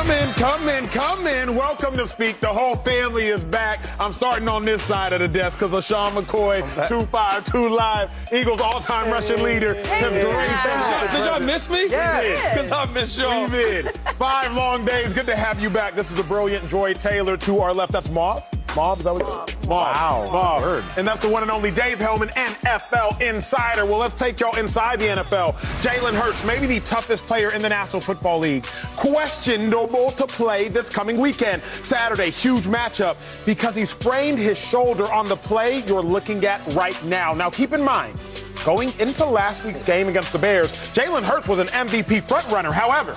Come in, come in, come in. Welcome to Speak. The whole family is back. I'm starting on this side of the desk because of Sean McCoy, 252 Live, Eagles all time rushing leader. Hey, yeah. Did y'all miss me? Yes. Because I miss y'all. We did. Five long days. Good to have you back. This is the brilliant Joy Taylor to our left. That's Moth. Mob, is that what Mob. Mob. Wow. Mob. Word. And that's the one and only Dave Helman, NFL Insider. Well, let's take y'all inside the NFL. Jalen Hurts, maybe the toughest player in the National Football League. Questionable to play this coming weekend. Saturday, huge matchup because he sprained his shoulder on the play you're looking at right now. Now, keep in mind, going into last week's game against the Bears, Jalen Hurts was an MVP frontrunner. However,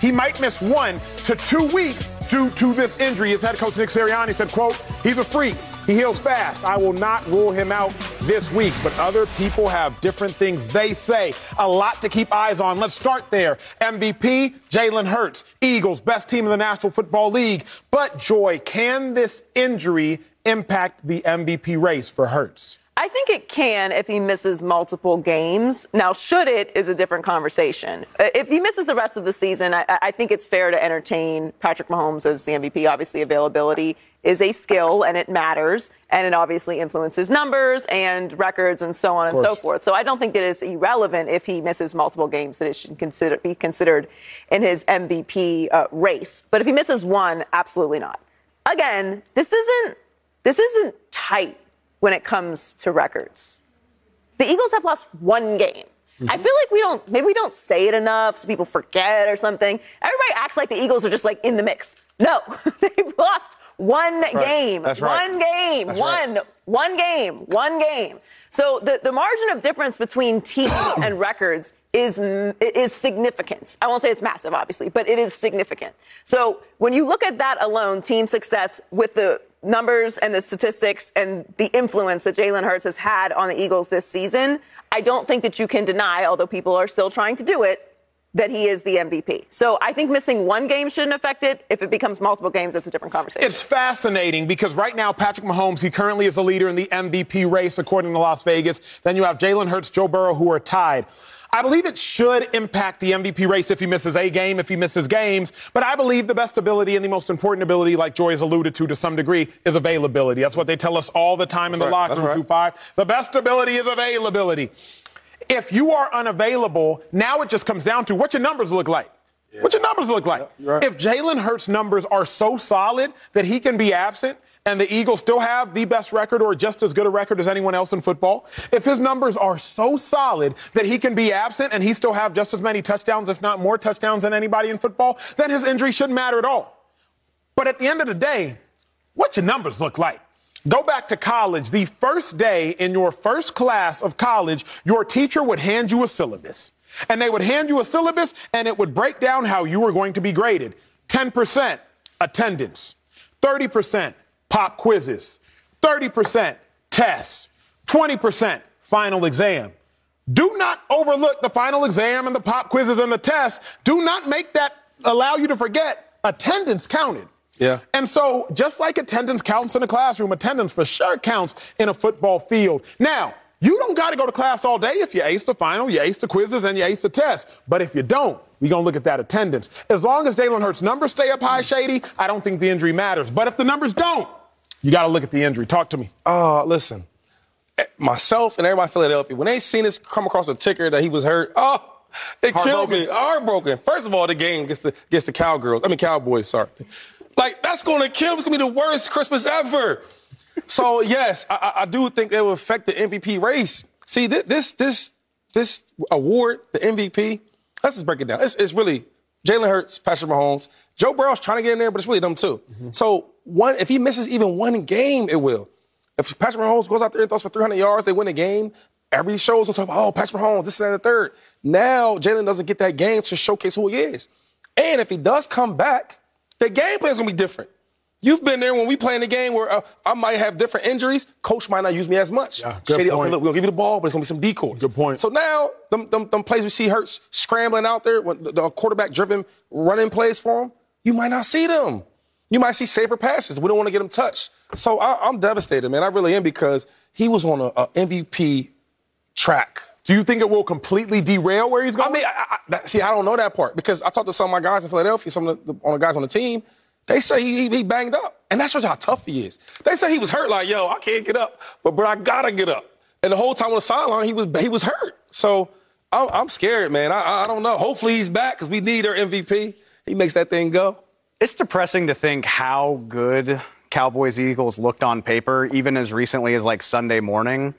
he might miss one to two weeks due to this injury. His head coach Nick Sirianni said, quote, he's a freak. He heals fast. I will not rule him out this week, but other people have different things they say. A lot to keep eyes on. Let's start there. MVP, Jalen Hurts, Eagles, best team in the National Football League. But Joy, can this injury impact the MVP race for Hurts? I think it can if he misses multiple games. Now, should it is a different conversation. Uh, if he misses the rest of the season, I, I, think it's fair to entertain Patrick Mahomes as the MVP. Obviously, availability is a skill and it matters, and it obviously influences numbers and records and so on and so forth. So I don't think that it's irrelevant if he misses multiple games that it should consider, be considered in his MVP uh, race. But if he misses one, absolutely not. Again, this isn't this isn't tight when it comes to records. The Eagles have lost one game. Mm-hmm. I feel like we don't, maybe we don't say it enough so people forget or something. Everybody acts like the Eagles are just like in the mix. No, they've lost one That's game. That's right. One game. That's one. Right. One game. One game. So the, the margin of difference between teams and records is is significant. I won't say it's massive, obviously, but it is significant. So when you look at that alone, team success with the numbers and the statistics and the influence that Jalen Hurts has had on the Eagles this season, I don't think that you can deny, although people are still trying to do it, that he is the MVP. So I think missing one game shouldn't affect it. If it becomes multiple games, it's a different conversation. It's fascinating because right now, Patrick Mahomes, he currently is a leader in the MVP race, according to Las Vegas. Then you have Jalen Hurts, Joe Burrow, who are tied. I believe it should impact the MVP race if he misses a game, if he misses games. But I believe the best ability and the most important ability, like Joy has alluded to to some degree, is availability. That's what they tell us all the time in the right. locker room, right. 5 The best ability is availability. If you are unavailable, now it just comes down to what your numbers look like. Yeah. What your numbers look like. Yeah, right. If Jalen Hurts' numbers are so solid that he can be absent, and the Eagles still have the best record or just as good a record as anyone else in football, if his numbers are so solid that he can be absent and he still have just as many touchdowns, if not more touchdowns than anybody in football, then his injury shouldn't matter at all. But at the end of the day, what your numbers look like? Go back to college. The first day in your first class of college, your teacher would hand you a syllabus. And they would hand you a syllabus and it would break down how you were going to be graded 10% attendance, 30% pop quizzes, 30% tests, 20% final exam. Do not overlook the final exam and the pop quizzes and the tests. Do not make that allow you to forget attendance counted. Yeah. And so, just like attendance counts in a classroom, attendance for sure counts in a football field. Now, you don't got to go to class all day if you ace the final, you ace the quizzes, and you ace the test. But if you don't, we're going to look at that attendance. As long as Jalen Hurts' numbers stay up high, Shady, I don't think the injury matters. But if the numbers don't, you got to look at the injury. Talk to me. Uh, listen, eh, myself and everybody in Philadelphia, when they seen this come across a ticker that he was hurt, oh, it killed me. Heartbroken. First of all, the game gets the gets the cowgirls. I mean Cowboys. Sorry. Like that's going to kill. It's going to be the worst Christmas ever. So yes, I, I, do think it will affect the MVP race. See this this this award, the MVP. Let's just break it down. It's, it's really Jalen Hurts, Patrick Mahomes, Joe Burrow's trying to get in there, but it's really them too. Mm-hmm. So one, if he misses even one game, it will. If Patrick Mahomes goes out there and throws for 300 yards, they win the game. Every show's on top. Oh, Patrick Mahomes, this and the third. Now Jalen doesn't get that game to showcase who he is. And if he does come back, the game plan is gonna be different. You've been there when we play in the game where uh, I might have different injuries. Coach might not use me as much. Yeah, good Shady, point. okay, look, we'll give you the ball, but it's gonna be some decoys. Good point. So now, them, them, them plays we see Hurts scrambling out there, when the, the quarterback-driven running plays for him, you might not see them. You might see safer passes. We don't want to get him touched. So I, am devastated, man. I really am because he was on a, a MVP track Do you think it will completely derail where he's going? I mean, I, I, see, I don't know that part because I talked to some of my guys in Philadelphia, some of the, the, the guys on the team. They say he, he, banged up, and that shows you how tough he is. They say he was hurt, like, yo, I can't get up, but bro, I gotta get up. And the whole time on the sideline, he was he was hurt. So I'm, I'm scared, man. I, I don't know. Hopefully he's back because we need our MVP. He makes that thing go. It's depressing to think how good Cowboys Eagles looked on paper, even as recently as like Sunday morning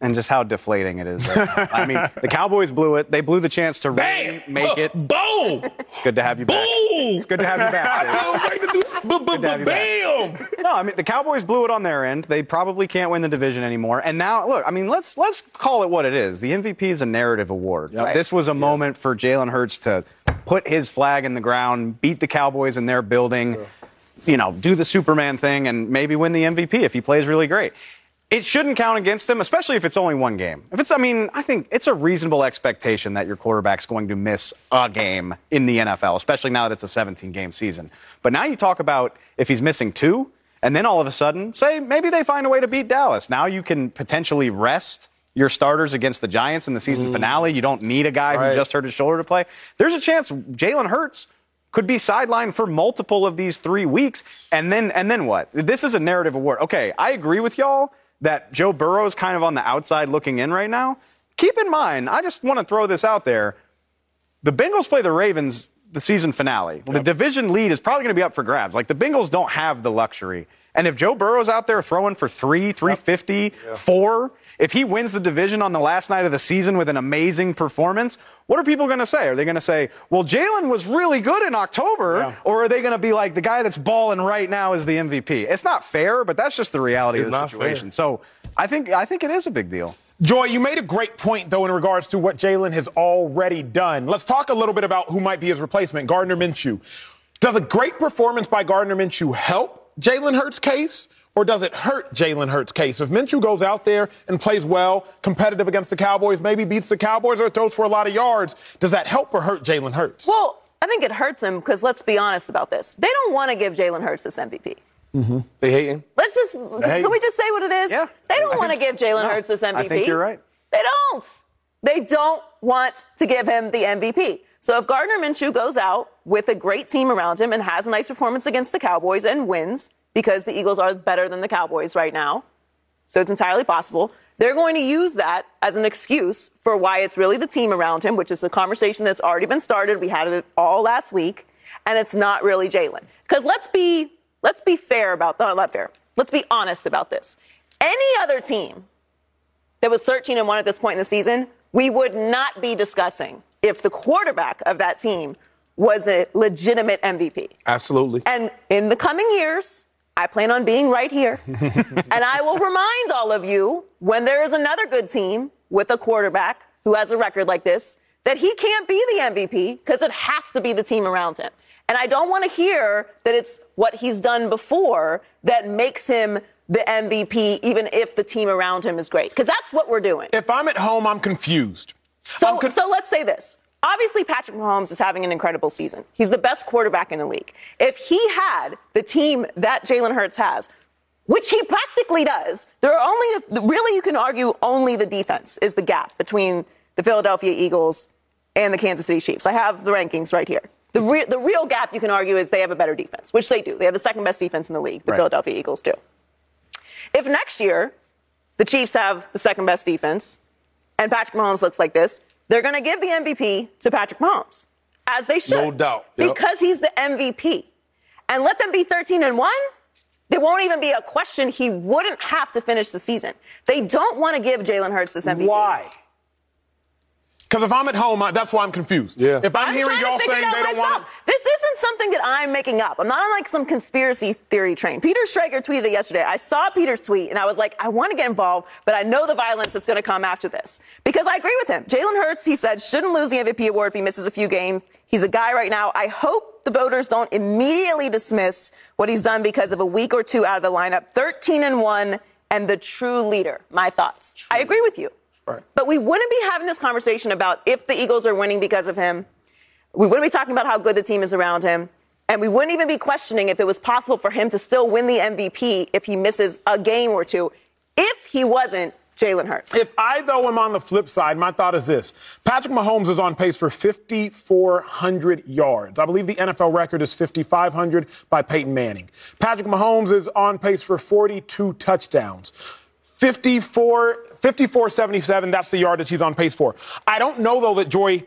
and just how deflating it is. Right I mean, the Cowboys blew it. They blew the chance to Bam! make it. Boom! It's good to have you back. Boom! It's good to have you back. I can't wait to do Bam! No, I mean the Cowboys blew it on their end. They probably can't win the division anymore. And now, look, I mean, let's let's call it what it is. The MVP is a narrative award. Yep. This was a moment for Jalen Hurts to put his flag in the ground, beat the Cowboys in their building. Sure. You know, do the Superman thing and maybe win the MVP if he plays really great it shouldn't count against him, especially if it's only one game. If it's, I mean, I think it's a reasonable expectation that your quarterback's going to miss a game in the NFL, especially now that it's a 17 game season. But now you talk about if he's missing two, and then all of a sudden, say maybe they find a way to beat Dallas. Now you can potentially rest your starters against the Giants in the season mm. finale. You don't need a guy right. who just hurt his shoulder to play. There's a chance Jalen Hurts could be sidelined for multiple of these three weeks. And then and then what? This is a narrative award. Okay, I agree with y'all that Joe Burrow is kind of on the outside looking in right now, keep in mind, I just want to throw this out there. The Bengals play the Ravens the season finale. Yep. The division lead is probably going to be up for grabs. Like the Bengals don't have the luxury. And if Joe Burrow's out there throwing for three, 350, yep. four, if he wins the division on the last night of the season with an amazing performance, what are people going to say? Are they going to say, well, Jalen was really good in October? Yeah. Or are they going to be like, the guy that's balling right now is the MVP? It's not fair, but that's just the reality it's of the situation. Fair. So I think, I think it is a big deal. Joy, you made a great point, though, in regards to what Jalen has already done. Let's talk a little bit about who might be his replacement, Gardner Minshew. Does a great performance by Gardner Minshew help Jalen Hurts' case? or does it hurt Jalen Hurts' case? If Minshew goes out there and plays well, competitive against the Cowboys, maybe beats the Cowboys or throws for a lot of yards, does that help or hurt Jalen Hurts? Well, I think it hurts him because let's be honest about this. They don't want to give Jalen Hurts this MVP. Mm-hmm. They hating. Let's just can we just say what it is? Yeah. They don't want to give Jalen no, Hurts this MVP. I think you're right. They don't. They don't want to give him the MVP. So if Gardner Minshew goes out with a great team around him and has a nice performance against the Cowboys and wins, because the Eagles are better than the Cowboys right now. So it's entirely possible. They're going to use that as an excuse for why it's really the team around him, which is a conversation that's already been started. We had it all last week, and it's not really Jalen. Because let's be let's be fair about that. Not fair. Let's be honest about this. Any other team that was 13 and 1 at this point in the season, we would not be discussing if the quarterback of that team was a legitimate MVP. Absolutely. And in the coming years, I plan on being right here. and I will remind all of you when there is another good team with a quarterback who has a record like this that he can't be the MVP because it has to be the team around him. And I don't want to hear that it's what he's done before that makes him the MVP, even if the team around him is great. Because that's what we're doing. If I'm at home, I'm confused. So, I'm con- so let's say this. Obviously, Patrick Mahomes is having an incredible season. He's the best quarterback in the league. If he had the team that Jalen Hurts has, which he practically does, there are only, really, you can argue only the defense is the gap between the Philadelphia Eagles and the Kansas City Chiefs. I have the rankings right here. The, re- the real gap you can argue is they have a better defense, which they do. They have the second best defense in the league, the right. Philadelphia Eagles do. If next year the Chiefs have the second best defense and Patrick Mahomes looks like this, they're going to give the MVP to Patrick Mahomes, as they should. No doubt. Yep. Because he's the MVP. And let them be 13 and 1. There won't even be a question he wouldn't have to finish the season. They don't want to give Jalen Hurts this MVP. Why? Because if I'm at home, I, that's why I'm confused. Yeah. If I'm, I'm hearing y'all saying they don't want This isn't something that I'm making up. I'm not on like some conspiracy theory train. Peter Schrager tweeted it yesterday. I saw Peter's tweet and I was like, I want to get involved, but I know the violence that's going to come after this. Because I agree with him. Jalen Hurts, he said, shouldn't lose the MVP award if he misses a few games. He's a guy right now. I hope the voters don't immediately dismiss what he's done because of a week or two out of the lineup. 13 and 1 and the true leader. My thoughts. True. I agree with you. Right. But we wouldn't be having this conversation about if the Eagles are winning because of him. We wouldn't be talking about how good the team is around him. And we wouldn't even be questioning if it was possible for him to still win the MVP if he misses a game or two, if he wasn't Jalen Hurts. If I, though, am on the flip side, my thought is this Patrick Mahomes is on pace for 5,400 yards. I believe the NFL record is 5,500 by Peyton Manning. Patrick Mahomes is on pace for 42 touchdowns. 54, 54 77, that's the yardage he's on pace for. I don't know, though, that Joy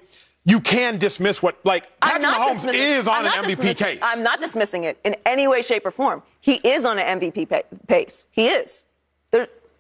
you can dismiss what like Patrick Mahomes is on an MVP case. I'm not dismissing it in any way, shape, or form. He is on an MVP pace. He is.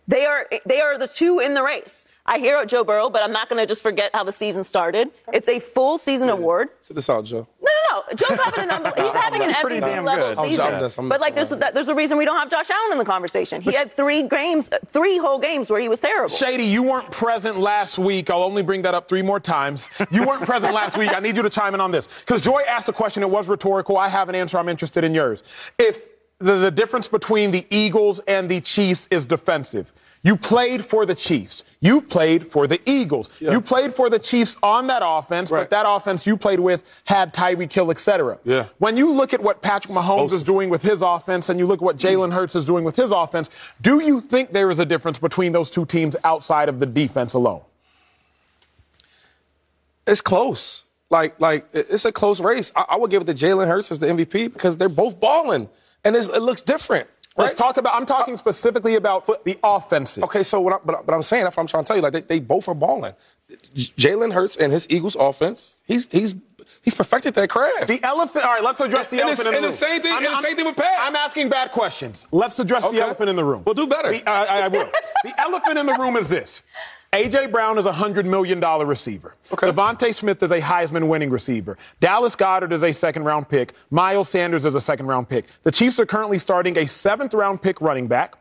There, they are they are the two in the race. I hear about Joe Burrow, but I'm not going to just forget how the season started. It's a full season yeah. award. Sit this out, Joe. No, no, no. Joe's having an he's having an MVP level good. season. but like, there's a, there's a reason we don't have Josh Allen in the conversation. He had three games, three whole games where he was terrible. Shady, you weren't present last week. I'll only bring that up three more times. You weren't present last week. I need you to chime in on this because Joy asked a question. It was rhetorical. I have an answer. I'm interested in yours. If the, the difference between the Eagles and the Chiefs is defensive. You played for the Chiefs. You played for the Eagles. Yeah. You played for the Chiefs on that offense, right. but that offense you played with had Tyreek Hill, et cetera. Yeah. When you look at what Patrick Mahomes is doing with his offense and you look at what Jalen Hurts is doing with his offense, do you think there is a difference between those two teams outside of the defense alone? It's close. Like, like it's a close race. I, I would give it to Jalen Hurts as the MVP because they're both balling, and it looks different. Let's talk about. I'm talking specifically about the offenses. Okay, so what I, but, but I'm saying that's what I'm trying to tell you. Like they, they both are balling. Jalen Hurts and his Eagles offense. He's he's he's perfected that craft. The elephant. All right, let's address the and elephant in the room. And the same thing. I'm, and the same thing with Pat. I'm asking bad questions. Let's address okay. the elephant in the room. We'll do better. The, uh, I, I will. the elephant in the room is this. A.J. Brown is a $100 million receiver. Okay. DeVonta Smith is a Heisman winning receiver. Dallas Goedert is a second round pick. Miles Sanders is a second round pick. The Chiefs are currently starting a seventh round pick running back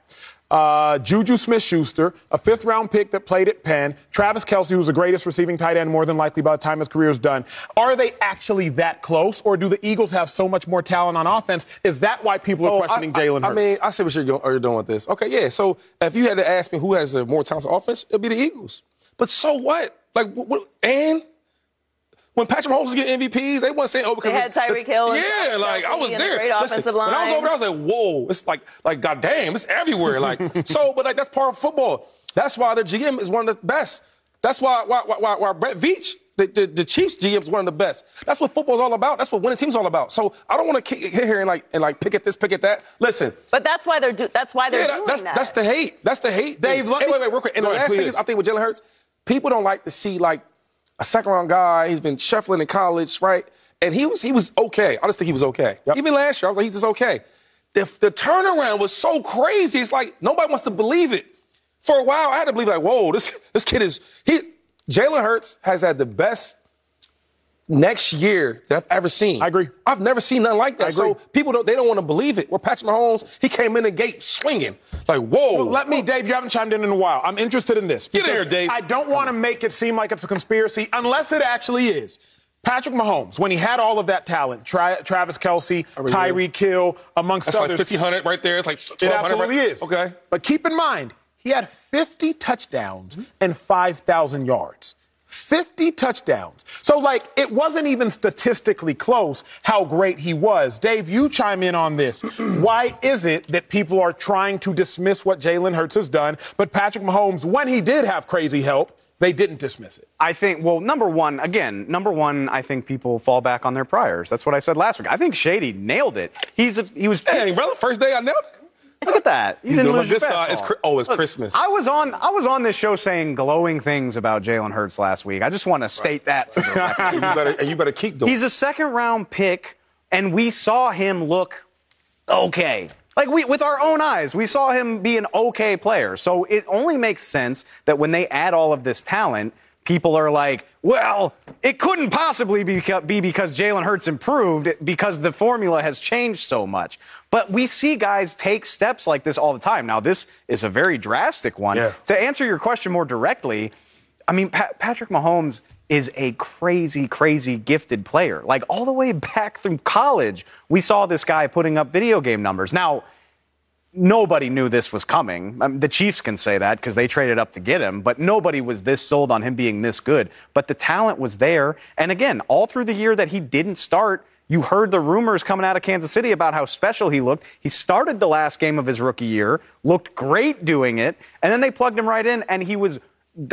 uh, Juju Smith Schuster, a fifth round pick that played at Penn, Travis Kelce, who's the greatest receiving tight end more than likely by the time his career is done. Are they actually that close, or do the Eagles have so much more talent on offense? Is that why people are oh, questioning Jalen Hurts? I mean, I see what you're, doing, you're doing with this. Okay, yeah. So if you had to ask me who has a more talented offense, it'd be the Eagles. But so what? Like, what, and when Patrick Mahomes was getting MVPs, they wasn't saying, "Oh, because they had Tyreek Hill." Yeah, like I was there. Great Listen, offensive line. When I was over there, I was like, "Whoa!" It's like, like, goddamn, it's everywhere. Like, so, but like that's part of football. That's why their GM is one of the best. That's why why why, why Brett Veach, the, the, the, Chiefs GM is one of the best. That's what football's all about. That's what winning teams all about. So I don't want to hit here and like and like pick at this, pick at that. Listen. But that's why they're do, that's why they're yeah, doing that's, that. That's the hate. That's the hate. Dave, hey, wait, wait, real quick. And the last thing is, I think with Jalen Hurts, people don't like to see like a second round guy. He's been shuffling in college, right? And he was he was okay. I just think he was okay. Yep. Even last year, I was like, he's just okay. The, the turnaround was so crazy. It's like nobody wants to believe it. For a while, I had to believe like, whoa, this this kid is he. Jalen Hurts has had the best next year that I've ever seen. I agree. I've never seen nothing like that. So people don't they don't want to believe it. Where Patrick Mahomes, he came in the gate swinging like whoa. Well, let me, Dave. You haven't chimed in in a while. I'm interested in this. Get here, Dave. I don't want to make it seem like it's a conspiracy unless it actually is. Patrick Mahomes, when he had all of that talent, Tra- Travis Kelce, Tyreek Hill, amongst That's others. That's like 1,500 right there. It's like 1,200. It absolutely right? is. Okay. But keep in mind, he had 50 touchdowns mm-hmm. and 5,000 yards. 50 touchdowns. So, like, it wasn't even statistically close how great he was. Dave, you chime in on this. Why is it that people are trying to dismiss what Jalen Hurts has done, but Patrick Mahomes, when he did have crazy help, they didn't dismiss it. I think, well, number one, again, number one, I think people fall back on their priors. That's what I said last week. I think Shady nailed it. He's a, he was. Hey, brother, first day I nailed it. Look at that. You didn't lose this side. It's, oh, it's Look, Christmas. I was on. I was on this show saying glowing things about Jalen Hurts last week. I just want to state right. that. For the you better, and you better keep doing. He's a second round pick, and we saw him look okay. Like we, with our own eyes, we saw him be an okay player. So it only makes sense that when they add all of this talent, people are like, well, it couldn't possibly be, be because Jalen Hurts improved because the formula has changed so much. But we see guys take steps like this all the time. Now, this is a very drastic one. Yeah. To answer your question more directly, I mean, pa- Patrick Mahomes is a crazy, crazy gifted player. Like all the way back through college, we saw this guy putting up video game numbers. Now, nobody knew this was coming. I mean, the Chiefs can say that because they traded up to get him, but nobody was this sold on him being this good. But the talent was there. And again, all through the year that he didn't start, You heard the rumors coming out of Kansas City about how special he looked. He started the last game of his rookie year, looked great doing it, and then they plugged him right in, and he was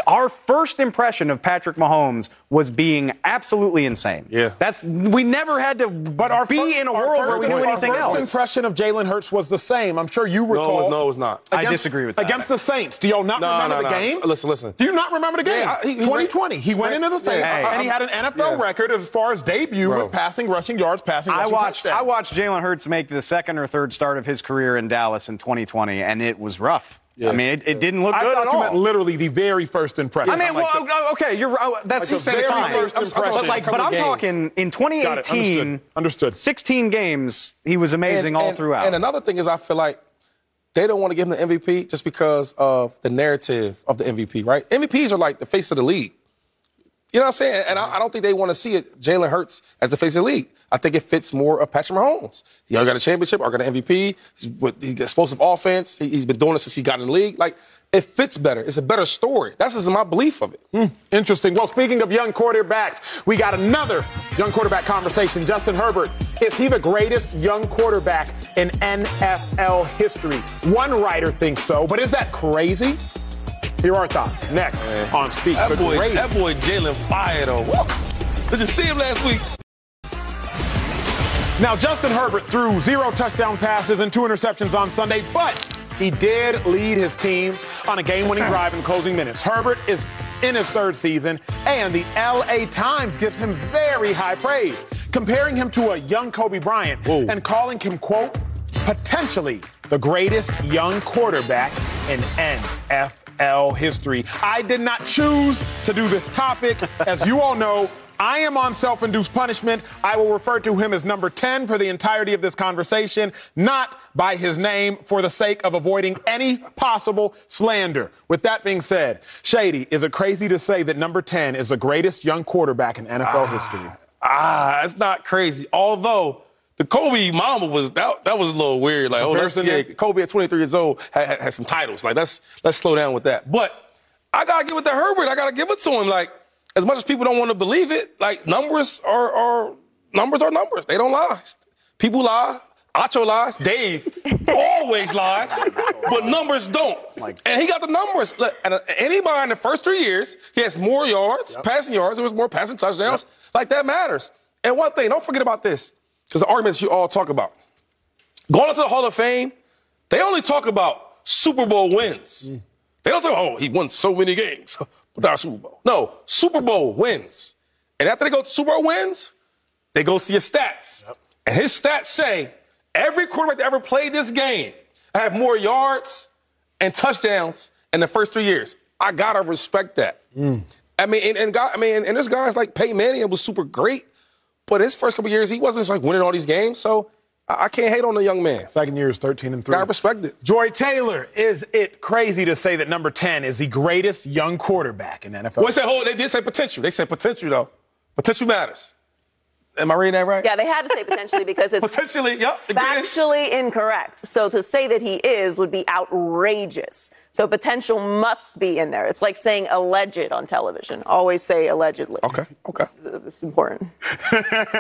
our first impression of Patrick Mahomes was being absolutely insane. Yeah. That's we never had to But our be first, in a world first, where we knew our anything first else. impression of Jalen Hurts was the same. I'm sure you No, recall. no, no, it's not. I disagree with that. Against the Saints. Do y'all not No, remember no, the no. game? Listen, listen. Do you not remember the game? Yeah, I- he- he 2020. He went ran- into the Saints Yeah, I- and he had an NFL yeah. record as far as debut Bro. with passing, rushing yards, passing, I watched touchdown. I watched Jalen Hurts make the second or third start of his career in Dallas in 2020, and it was rough. I mean, it, it didn't look I good thought at you all. meant literally the very first impression. I mean, I'm like, well, oh, okay, you're oh, that's Like the very fine. first But impression. like, but I'm games. talking in 2018. Understood. Understood. 16 games, he was amazing And- all and- throughout. And another thing is, I feel like they don't want to give him the MVP just because of the narrative of the MVP, right? MVPs are like the face of the league. You know what I'm saying? And I, I don't think they want to see it, Jalen Hurts as the face of the league. I think it fits more of Patrick Mahomes. He already got a championship, already got an MVP. He's, with, explosive offense. He, has been doing it since he got in the league. Like, it fits better. It's a better story. That's just my belief of it. Hmm, interesting. Well, speaking of young quarterbacks, we got another young quarterback conversation. Justin Herbert, is he the greatest young quarterback in NFL history? One writer thinks so, but is that crazy? Here are our thoughts next on Speak That boy, Great. that boy Jalen Fire, though. Woo! Did you see him last week? Now, Justin Herbert threw zero touchdown passes and two interceptions on Sunday, but he did lead his team on a game winning drive in closing minutes. Herbert is in his third season, and the LA Times gives him very high praise, comparing him to a young Kobe Bryant Whoa. and calling him, quote, potentially the greatest young quarterback in NFL history. I did not choose to do this topic. As you all know, I am on self induced punishment. I will refer to him as number 10 for the entirety of this conversation, not by his name for the sake of avoiding any possible slander. With that being said, Shady, is it crazy to say that number 10 is the greatest young quarterback in NFL history? Ah, it's not crazy. Although the Kobe mama was that that was a little weird. Like, oh, that's, Comparison yeah. Kobe at 23 years old had, had, had some titles. Like, let's let's slow down with that. But I gotta give it to Herbert. I gotta give it to him. Like, as much as people don't want to believe it, like numbers are are numbers are numbers. They don't lie. People lie. Acho lies. Dave always lies, but numbers don't. And he got the numbers. Look, And uh, anybody in the first three years, he has more yards, passing yards. There was more passing touchdowns. Like that matters. And one thing, don't forget about this, because the arguments you all talk about. Going into the Hall of Fame, they only talk about Super Bowl wins. Mm. They don't say, oh, he won so many games, but not a Super Bowl. No, Super Bowl wins. And after they go to Super Bowl wins, they go see his stats. And his stats say every quarterback that ever played this game have more yards and touchdowns in the first three years. I gotta respect that. Mm. I mean, and, and God, I mean, and, and there's guys like Peyton Manning was super great, but his first couple years he wasn't like winning all these games. So I, I can't hate on the young man. Second year is 13 and 3. Gotta respect it. Joy Taylor, is it crazy to say that number 10 is the greatest young quarterback in NFL? Well, they said, hold, they did say potential. They said potential though. Potential matters. Am I reading that right? Yeah, they had to say potentially because it's Potentially, yep. factually incorrect. So to say that he is would be outrageous. So potential must be in there. It's like saying alleged on television. Always say allegedly. Okay, okay. It's important.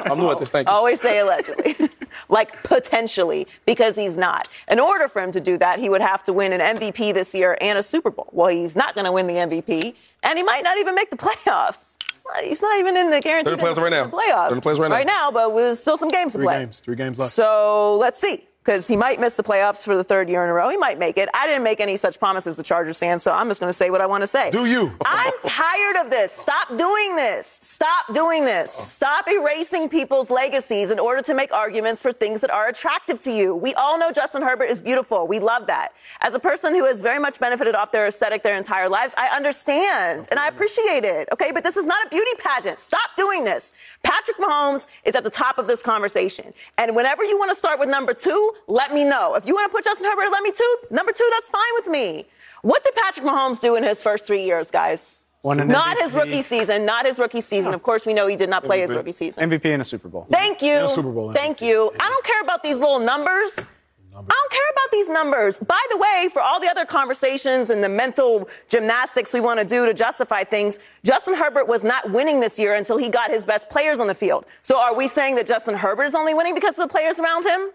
I'm new at this. Thank you. Always say allegedly. like potentially, because he's not. In order for him to do that, he would have to win an MVP this year and a Super Bowl. Well, he's not going to win the MVP, and he might not even make the playoffs. He's not, he's not even in the guaranteed They're in the playoffs right now. Playoffs. They're in the playoffs right now. Right now, but there's still some games Three to play. Three games. Three games left. So let's see. Because he might miss the playoffs for the third year in a row. He might make it. I didn't make any such promises to Chargers fans, so I'm just going to say what I want to say. Do you? I'm tired of this. Stop doing this. Stop doing this. Stop erasing people's legacies in order to make arguments for things that are attractive to you. We all know Justin Herbert is beautiful. We love that. As a person who has very much benefited off their aesthetic their entire lives, I understand and I appreciate it. Okay, but this is not a beauty pageant. Stop doing this. Patrick Mahomes is at the top of this conversation. And whenever you want to start with number two, let me know. If you want to put Justin Herbert at let me two, number two, that's fine with me. What did Patrick Mahomes do in his first three years, guys? Not his rookie season. Not his rookie season. Of course, we know he did not play his rookie season. MVP in a Super Bowl. Thank you. And a Super Bowl Thank you. I don't care about these little numbers. I don't care about these numbers. By the way, for all the other conversations and the mental gymnastics we want to do to justify things, Justin Herbert was not winning this year until he got his best players on the field. So are we saying that Justin Herbert is only winning because of the players around him?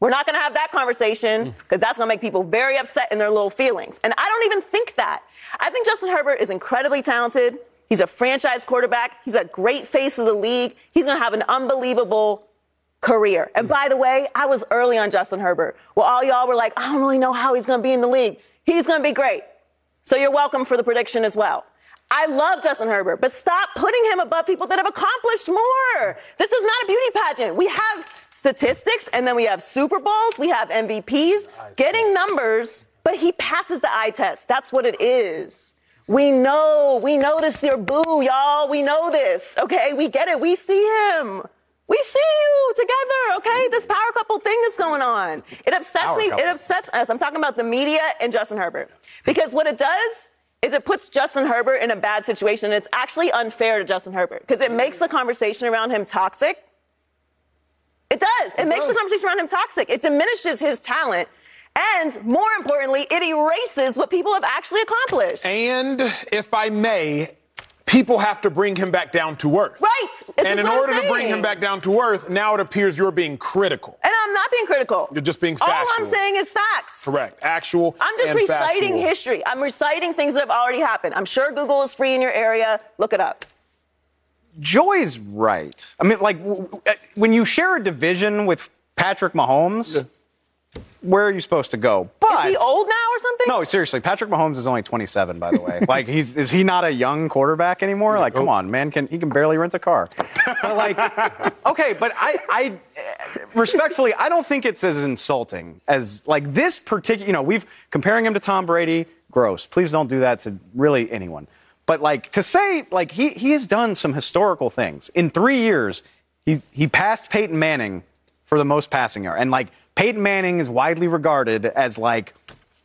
We're not going to have that conversation mm. because that's going to make people very upset in their little feelings. And I don't even think that. I think Justin Herbert is incredibly talented. He's a franchise quarterback. He's a great face of the league. He's going to have an unbelievable career. And mm. by the way, I was early on Justin Herbert. Well, all y'all were like, I don't really know how he's going to be in the league. He's going to be great. So you're welcome for the prediction as well. I love Justin Herbert, but stop putting him above people that have accomplished more. This is not a beauty pageant. We have statistics and then we have Super Bowls, we have MVPs, getting numbers, but he passes the eye test. That's what it is. We know, we know this your boo, y'all. We know this, okay? We get it. We see him. We see you together, okay? This power couple thing that's going on. It upsets Power me. couple. It upsets us. I'm talking about the media and Justin Herbert. Because what it does is it puts Justin Herbert in a bad situation. And it's actually unfair to Justin Herbert because it makes the conversation around him toxic. It does. It, makes the conversation around him toxic. It diminishes his talent. And more importantly, it erases what people have actually accomplished. And if I may, people have to bring him back down to earth. Right. This and in order to bring him back down to earth, now it appears you're being critical. And I'm not being critical. You're just being All. I'm saying is facts. Correct. Actual. I'm just and reciting factual. history. I'm reciting things that have already happened. I'm sure Google is free in your area. Look it up. Joy's right. I mean, like w- w- uh, when you share a division with Patrick Mahomes, where are you supposed to go? But Is he old now or something? no, seriously, Patrick Mahomes is only 27, by the way. like, he's is he not a young quarterback anymore? Like, come oh. on, man, can he can barely rent a car? But like, okay, but I, I respectfully, I don't think it's as insulting as like this particular. You know, we've comparing him to Tom Brady. Gross. Please don't do that to really anyone. But like to say like he he has done some historical things in three years. He he passed Peyton Manning for the most passing yard, and like Peyton Manning is widely regarded as like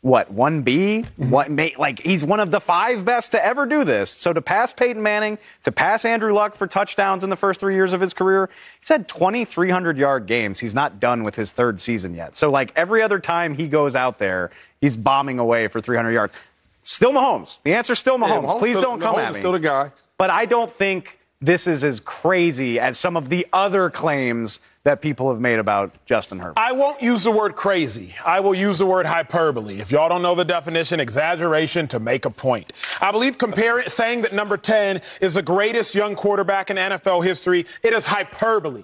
what one B, mm-hmm. what ma- like he's one of the five best to ever do this. So to pass Peyton Manning, to pass Andrew Luck for touchdowns in the first three years of his career, he's had 2,300 yard games. He's not done with his third season yet. So like every other time he goes out there, he's bombing away for 300 yards. Still Mahomes. The answer's still Mahomes. Mahomes Please still- don't come Mahomes at is me. still the guy. But I don't think this is as crazy as some of the other claims that people have made about Justin Herbert. I won't use the word crazy. I will use the word hyperbole. If y'all don't know the definition, exaggeration to make a point. I believe comparing saying that number 10 is the greatest young quarterback in NFL history, it is hyperbole.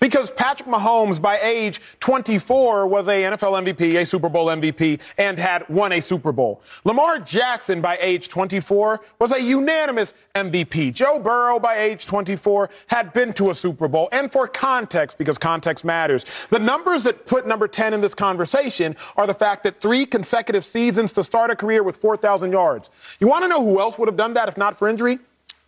Because Patrick Mahomes, by age 24, was a NFL MVP, a Super Bowl MVP, and had won a Super Bowl. Lamar Jackson, by age 24, was a unanimous MVP. Joe Burrow, by age 24, had been to a Super Bowl. And for context, because context matters, the numbers that put number 10 in this conversation are the fact that three consecutive seasons to start a career with 4,000 yards. You want to know who else would have done that if not for injury?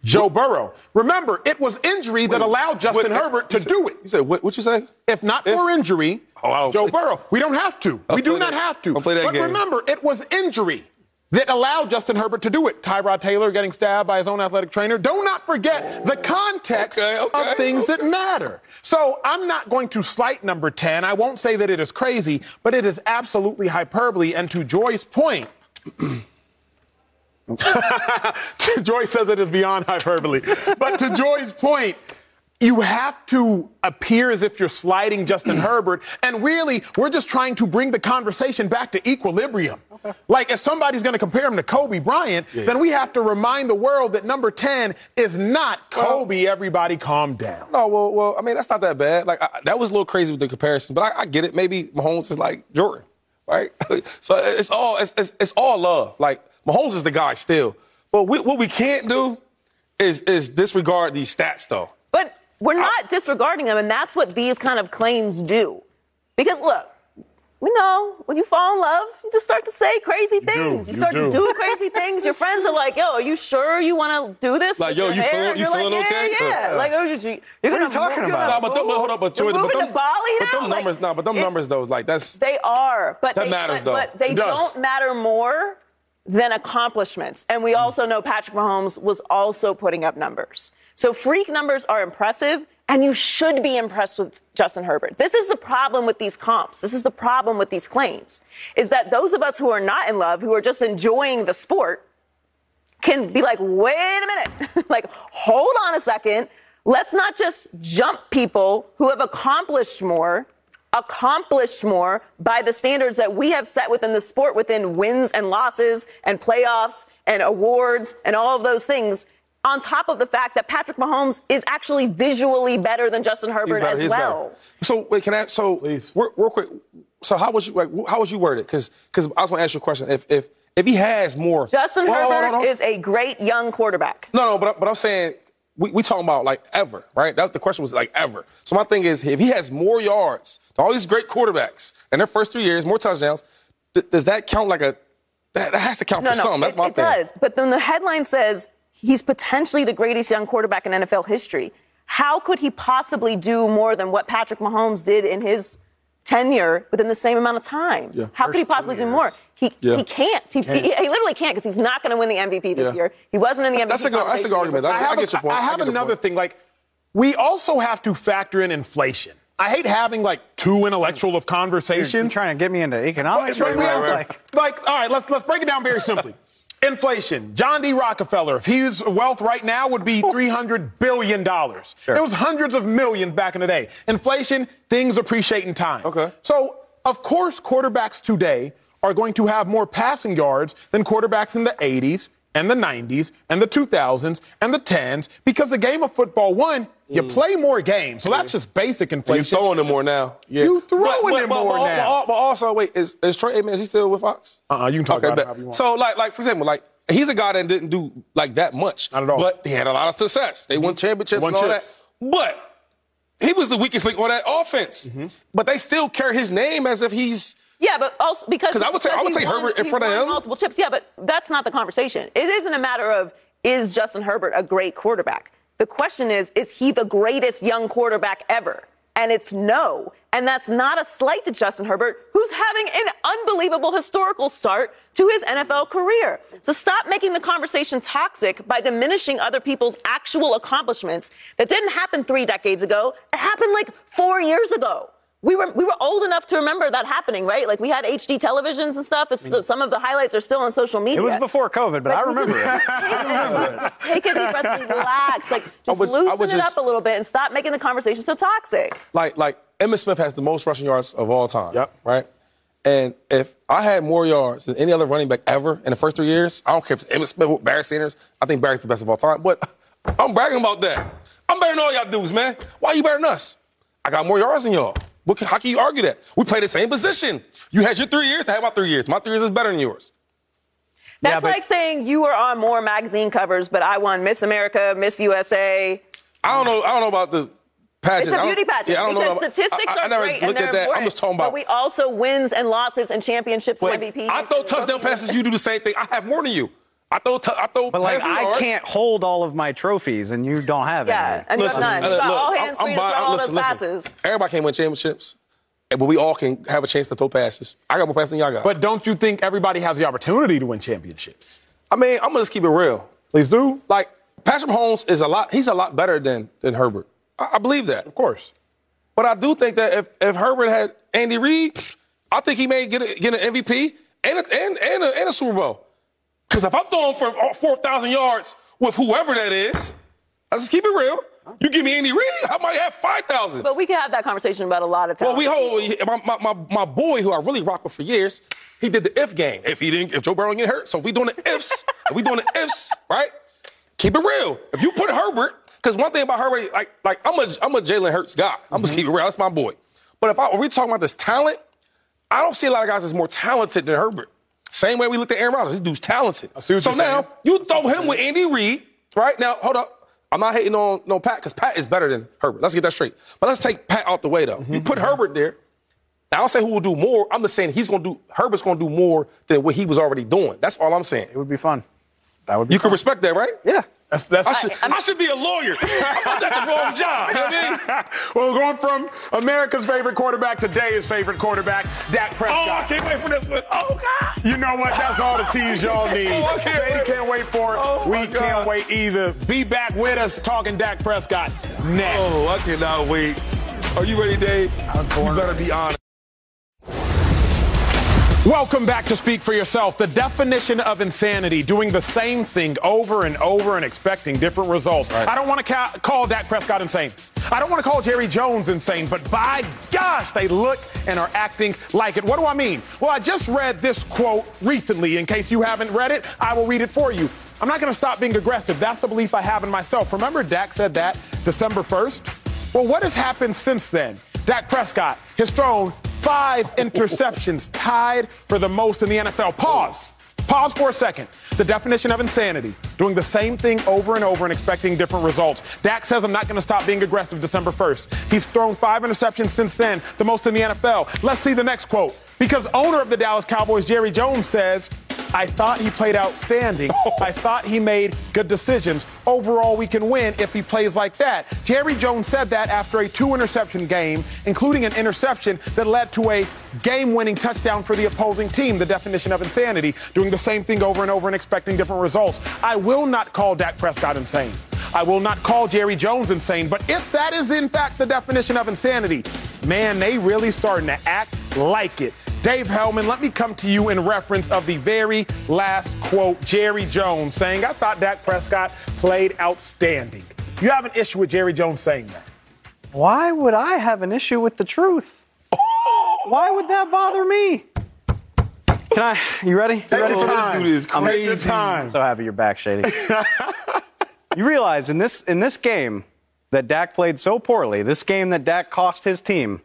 Joe Burrow. Remember, it was injury that allowed Justin What- Herbert to said- do it. You said what? What you say? If not for injury, Oh, Joe play- Burrow. We don't have to. I'll we do not that- have to. I'll play that but game. remember, it was injury that allowed Justin Herbert to do it. Tyrod Taylor getting stabbed by his own athletic trainer. Do not forget the oh, context Okay, okay, of things okay. that matter. So I'm not going to slight number 10. I won't say that it is crazy, but it is absolutely hyperbole. And to Joy's point, Joy says it is beyond hyperbole. But to Joy's point, you have to appear as if you're sliding Justin Herbert. And really, we're just trying to bring the conversation back to equilibrium. Like, if somebody's going to compare him to Kobe Bryant, then we have to remind the world that number 10 is not Kobe. Everybody calm down. No, well, well, I mean that's not that bad. Like I, that was a little crazy with the comparison, but I, I get it. Maybe Mahomes is like Jordan, right? so it's all it's, it's, it's all love. Like Mahomes is the guy still, but we, what we can't do is is disregard these stats though. But we're not disregarding them, and that's what these kind of claims do. Because look, we know when you fall in love, you just start to say crazy things. you start do. to do crazy things. Your friends are like, "Yo, are you sure you want to do this?" Like, yo, you feeling- you feeling like, okay? Yeah, yeah. Like, oh, you, you're What gonna you talking you're about? gonna Nah, but them, move- hold up, but you're Jordan, but moving them, to Bali but now? them Like, numbers, nah, but them it- numbers though, like that's They are, but That they, matters, but, though. but they don't matter more than accomplishments. And we mm. also know Patrick Mahomes was also putting up numbers. So freak numbers are impressive, And you should be impressed with Justin Herbert. This is the problem with these comps. This is the problem with these claims is that those of us who are not in love, who are just enjoying the sport, can be like, wait a minute, like, hold on a second. Let's not just jump people who have accomplished more, accomplished more by the standards that we have set within the sport, within wins and losses and playoffs and awards and all of those things. On top of the fact that Patrick Mahomes is actually visually better than Justin Herbert better, as well. Better. So wait, can I? So Real, real quick. So how was you? Like, how was you worded? Because because I was going to ask you a question. If if if he has more, Justin Hold on, hold on, Herbert hold on. is a great young quarterback. No, no, but but I'm saying we we talking about like ever, right? That the question was like ever. So my thing is, if he has more yards, than all these great quarterbacks in their first three years, more touchdowns, th- does that count like a? That, that has to count No, for no, something. That's it, my it thing. does. But then the headline says he's potentially the greatest young quarterback in NFL history. How could he possibly do more than what Patrick Mahomes did in his tenure within the same amount of time? Yeah. How could he possibly do more? He, Yeah. he can't. He, he, he literally can't because he's not going to win the MVP this Yeah. year. He wasn't in the MVP. That's a good- that's a good argument. I- I have, get your point. I I have get the another thing. Like, we also have to factor in inflation. I hate having like too intellectual of You're conversations. trying to get me into economics? But we right have now? to- Like, like, all right, let's let's break it down very simply. Inflation. John D. Rockefeller, if his wealth right now would be $300 billion. Sure. It was hundreds of millions back in the day. Inflation, things appreciate in time. Okay. So, of course, quarterbacks today are going to have more passing yards than quarterbacks in the 80s and the 90s and the 2000s and the 10s because the game of football, one, you play more games. So that's just basic Mm. You inflation. throwing them more now. Yeah. You throwing but, but, them but, more but, now. But, also, wait, is, is Troy Aikman, is he still with Fox? Uh-uh, you can talk about it you. So, like, like for example, like he's a guy that didn't do like that much. Not at all. But he had a lot of success. They won championships Won and all chips. that. But he was the weakest link on that offense. Mm-hmm. But they still carry his name as if he's Yeah, but also because I would say- I would say won- Herbert in front of him. Multiple chips. Yeah, but that's not the conversation. It isn't a matter of is Justin Herbert a great quarterback. The question is, is he the greatest young quarterback ever? And it's no. And that's not a slight to Justin Herbert, who's having an unbelievable historical start to his NFL career. So stop making the conversation toxic by diminishing other people's actual accomplishments that didn't happen three decades ago. It happened like four years ago. We were we were old enough to remember that happening, right? Like we had HD televisions and stuff. It's, some of the highlights are still on social media. it was before COVID, but I remember it. Just take a deep breath and relax. Like just would- I loosen it just- up a little bit and stop making the conversation so toxic. like like Emmitt Smith has the most rushing yards of all time. Yep. Right. And if I had more yards than any other running back ever in the first three years, I don't care if it's Emmitt Smith or Barry Sanders. I think Barry's the best of all time. But I'm bragging about that. I'm better than all y'all dudes, man. Why are you better than us? I got more yards than y'all. What can, how can you argue that? We play the same position. You had your three years. I had my three years. My three years is better than yours. That's Yeah, but- like saying you were on more magazine covers, but I won Miss America, Miss USA. I don't know. I don't know about the pageant. It's a I don't- beauty pageant Yeah, I don't know because about- statistics I, I, I are never great and they're at that. important. I'm just talking about. But we also wins and losses and championships Wait, and MVPs. I throw touchdown passes. You do the same thing. I have more than you. I throw. T- I throw But like, I yards. can't hold all of my trophies, and you don't have Yeah, any. and you have Listen, none. uh, You got look, all I'm- hands I'm buying- all listen, those listen. passes. Everybody can't win championships, but we all can have a chance to throw passes. I got more passes than y'all got. But don't you think everybody has the opportunity to win championships? I mean, I'm gonna just keep it real. Please do. Like Patrick Mahomes is a lot. He's a lot better than than Herbert. I, I believe that. Of course. But I do think that if, if Herbert had Andy Reid, I think he may get a, get an MVP and a, and, and, a, and a Super Bowl. Because if I'm throwing for uh, 4,000 yards with whoever that is, let's just keep it real. You give me Andy Reid, I might have 5,000. But we can have that conversation about a lot of times. Well, we hold my, my, my, my boy who I really rock with for years. He did the if game. If he didn't, if Joe Burrow didn't get hurt, so if we doing the ifs, if we doing the ifs, right? Keep it real. If you put Herbert, because one thing about Herbert, like like I'm a I'm a Jalen Hurts guy. I'm just mm-hmm. keep it real. That's my boy. But if, I, if we talking about this talent, I don't see a lot of guys that's more talented than Herbert. Same way we looked at Aaron Rodgers. This dude's talented. So now saying. you throw him with Andy Reid, right? Now hold up. I'm not hating on no Pat because Pat is better than Herbert. Let's get that straight. But let's take Pat out the way though. You put Herbert there. I don't say who will do more. I'm just saying he's going to do. Herbert's going to do more than what he was already doing. That's all I'm saying. It would be fun. That would be. You can fun. respect that, right? Yeah. That's, that's, I, should, I, should, be a lawyer. I'm about the wrong job. You know what I mean? well, going from America's favorite quarterback to today's favorite quarterback, Dak Prescott. Oh, I can't wait for this one. Oh, God. You know what? That's all the tease y'all need. Oh, can't can't wait for it. Oh, we can't wait either. Be back with us talking Dak Prescott next. Oh, I cannot wait. Are you ready, Dave? I'm you better be honest. Welcome back to Speak for Yourself. The definition of insanity, doing the same thing over and over and expecting different results. Right. I don't want to ca- call Dak Prescott insane. I don't want to call Jerry Jones insane, but by gosh, they look and are acting like it. What do I mean? Well, I just read this quote recently. In case you haven't read it, I will read it for you. I'm not going to stop being aggressive. That's the belief I have in myself. Remember, Dak said that December 1st? Well, what has happened since then? Dak Prescott has thrown five interceptions, tied for the most in the NFL. Pause. Pause for a second. The definition of insanity, doing the same thing over and over and expecting different results. Dak says, I'm not going to stop being aggressive December 1st. He's thrown five interceptions since then, the most in the NFL. Let's see the next quote. Because owner of the Dallas Cowboys, Jerry Jones, says, I thought he played outstanding. I thought he made good decisions. Overall, we can win if he plays like that. Jerry Jones said that after a two interception game, including an interception that led to a game winning touchdown for the opposing team. The definition of insanity, doing the same thing over and over and expecting different results. I will not call Dak Prescott insane. I will not call Jerry Jones insane, but if that is in fact the definition of insanity, man, they really starting to act like it. Dave Helman, let me come to you in reference of the very last quote, Jerry Jones saying, I thought Dak Prescott played outstanding. You have an issue with Jerry Jones saying that? Why would I have an issue with the truth? Why would that bother me? Can I? You ready? You ready this? Dude is crazy. I'm so happy you're back, Shady. you realize in this in this game that Dak played so poorly, this game that Dak cost his team,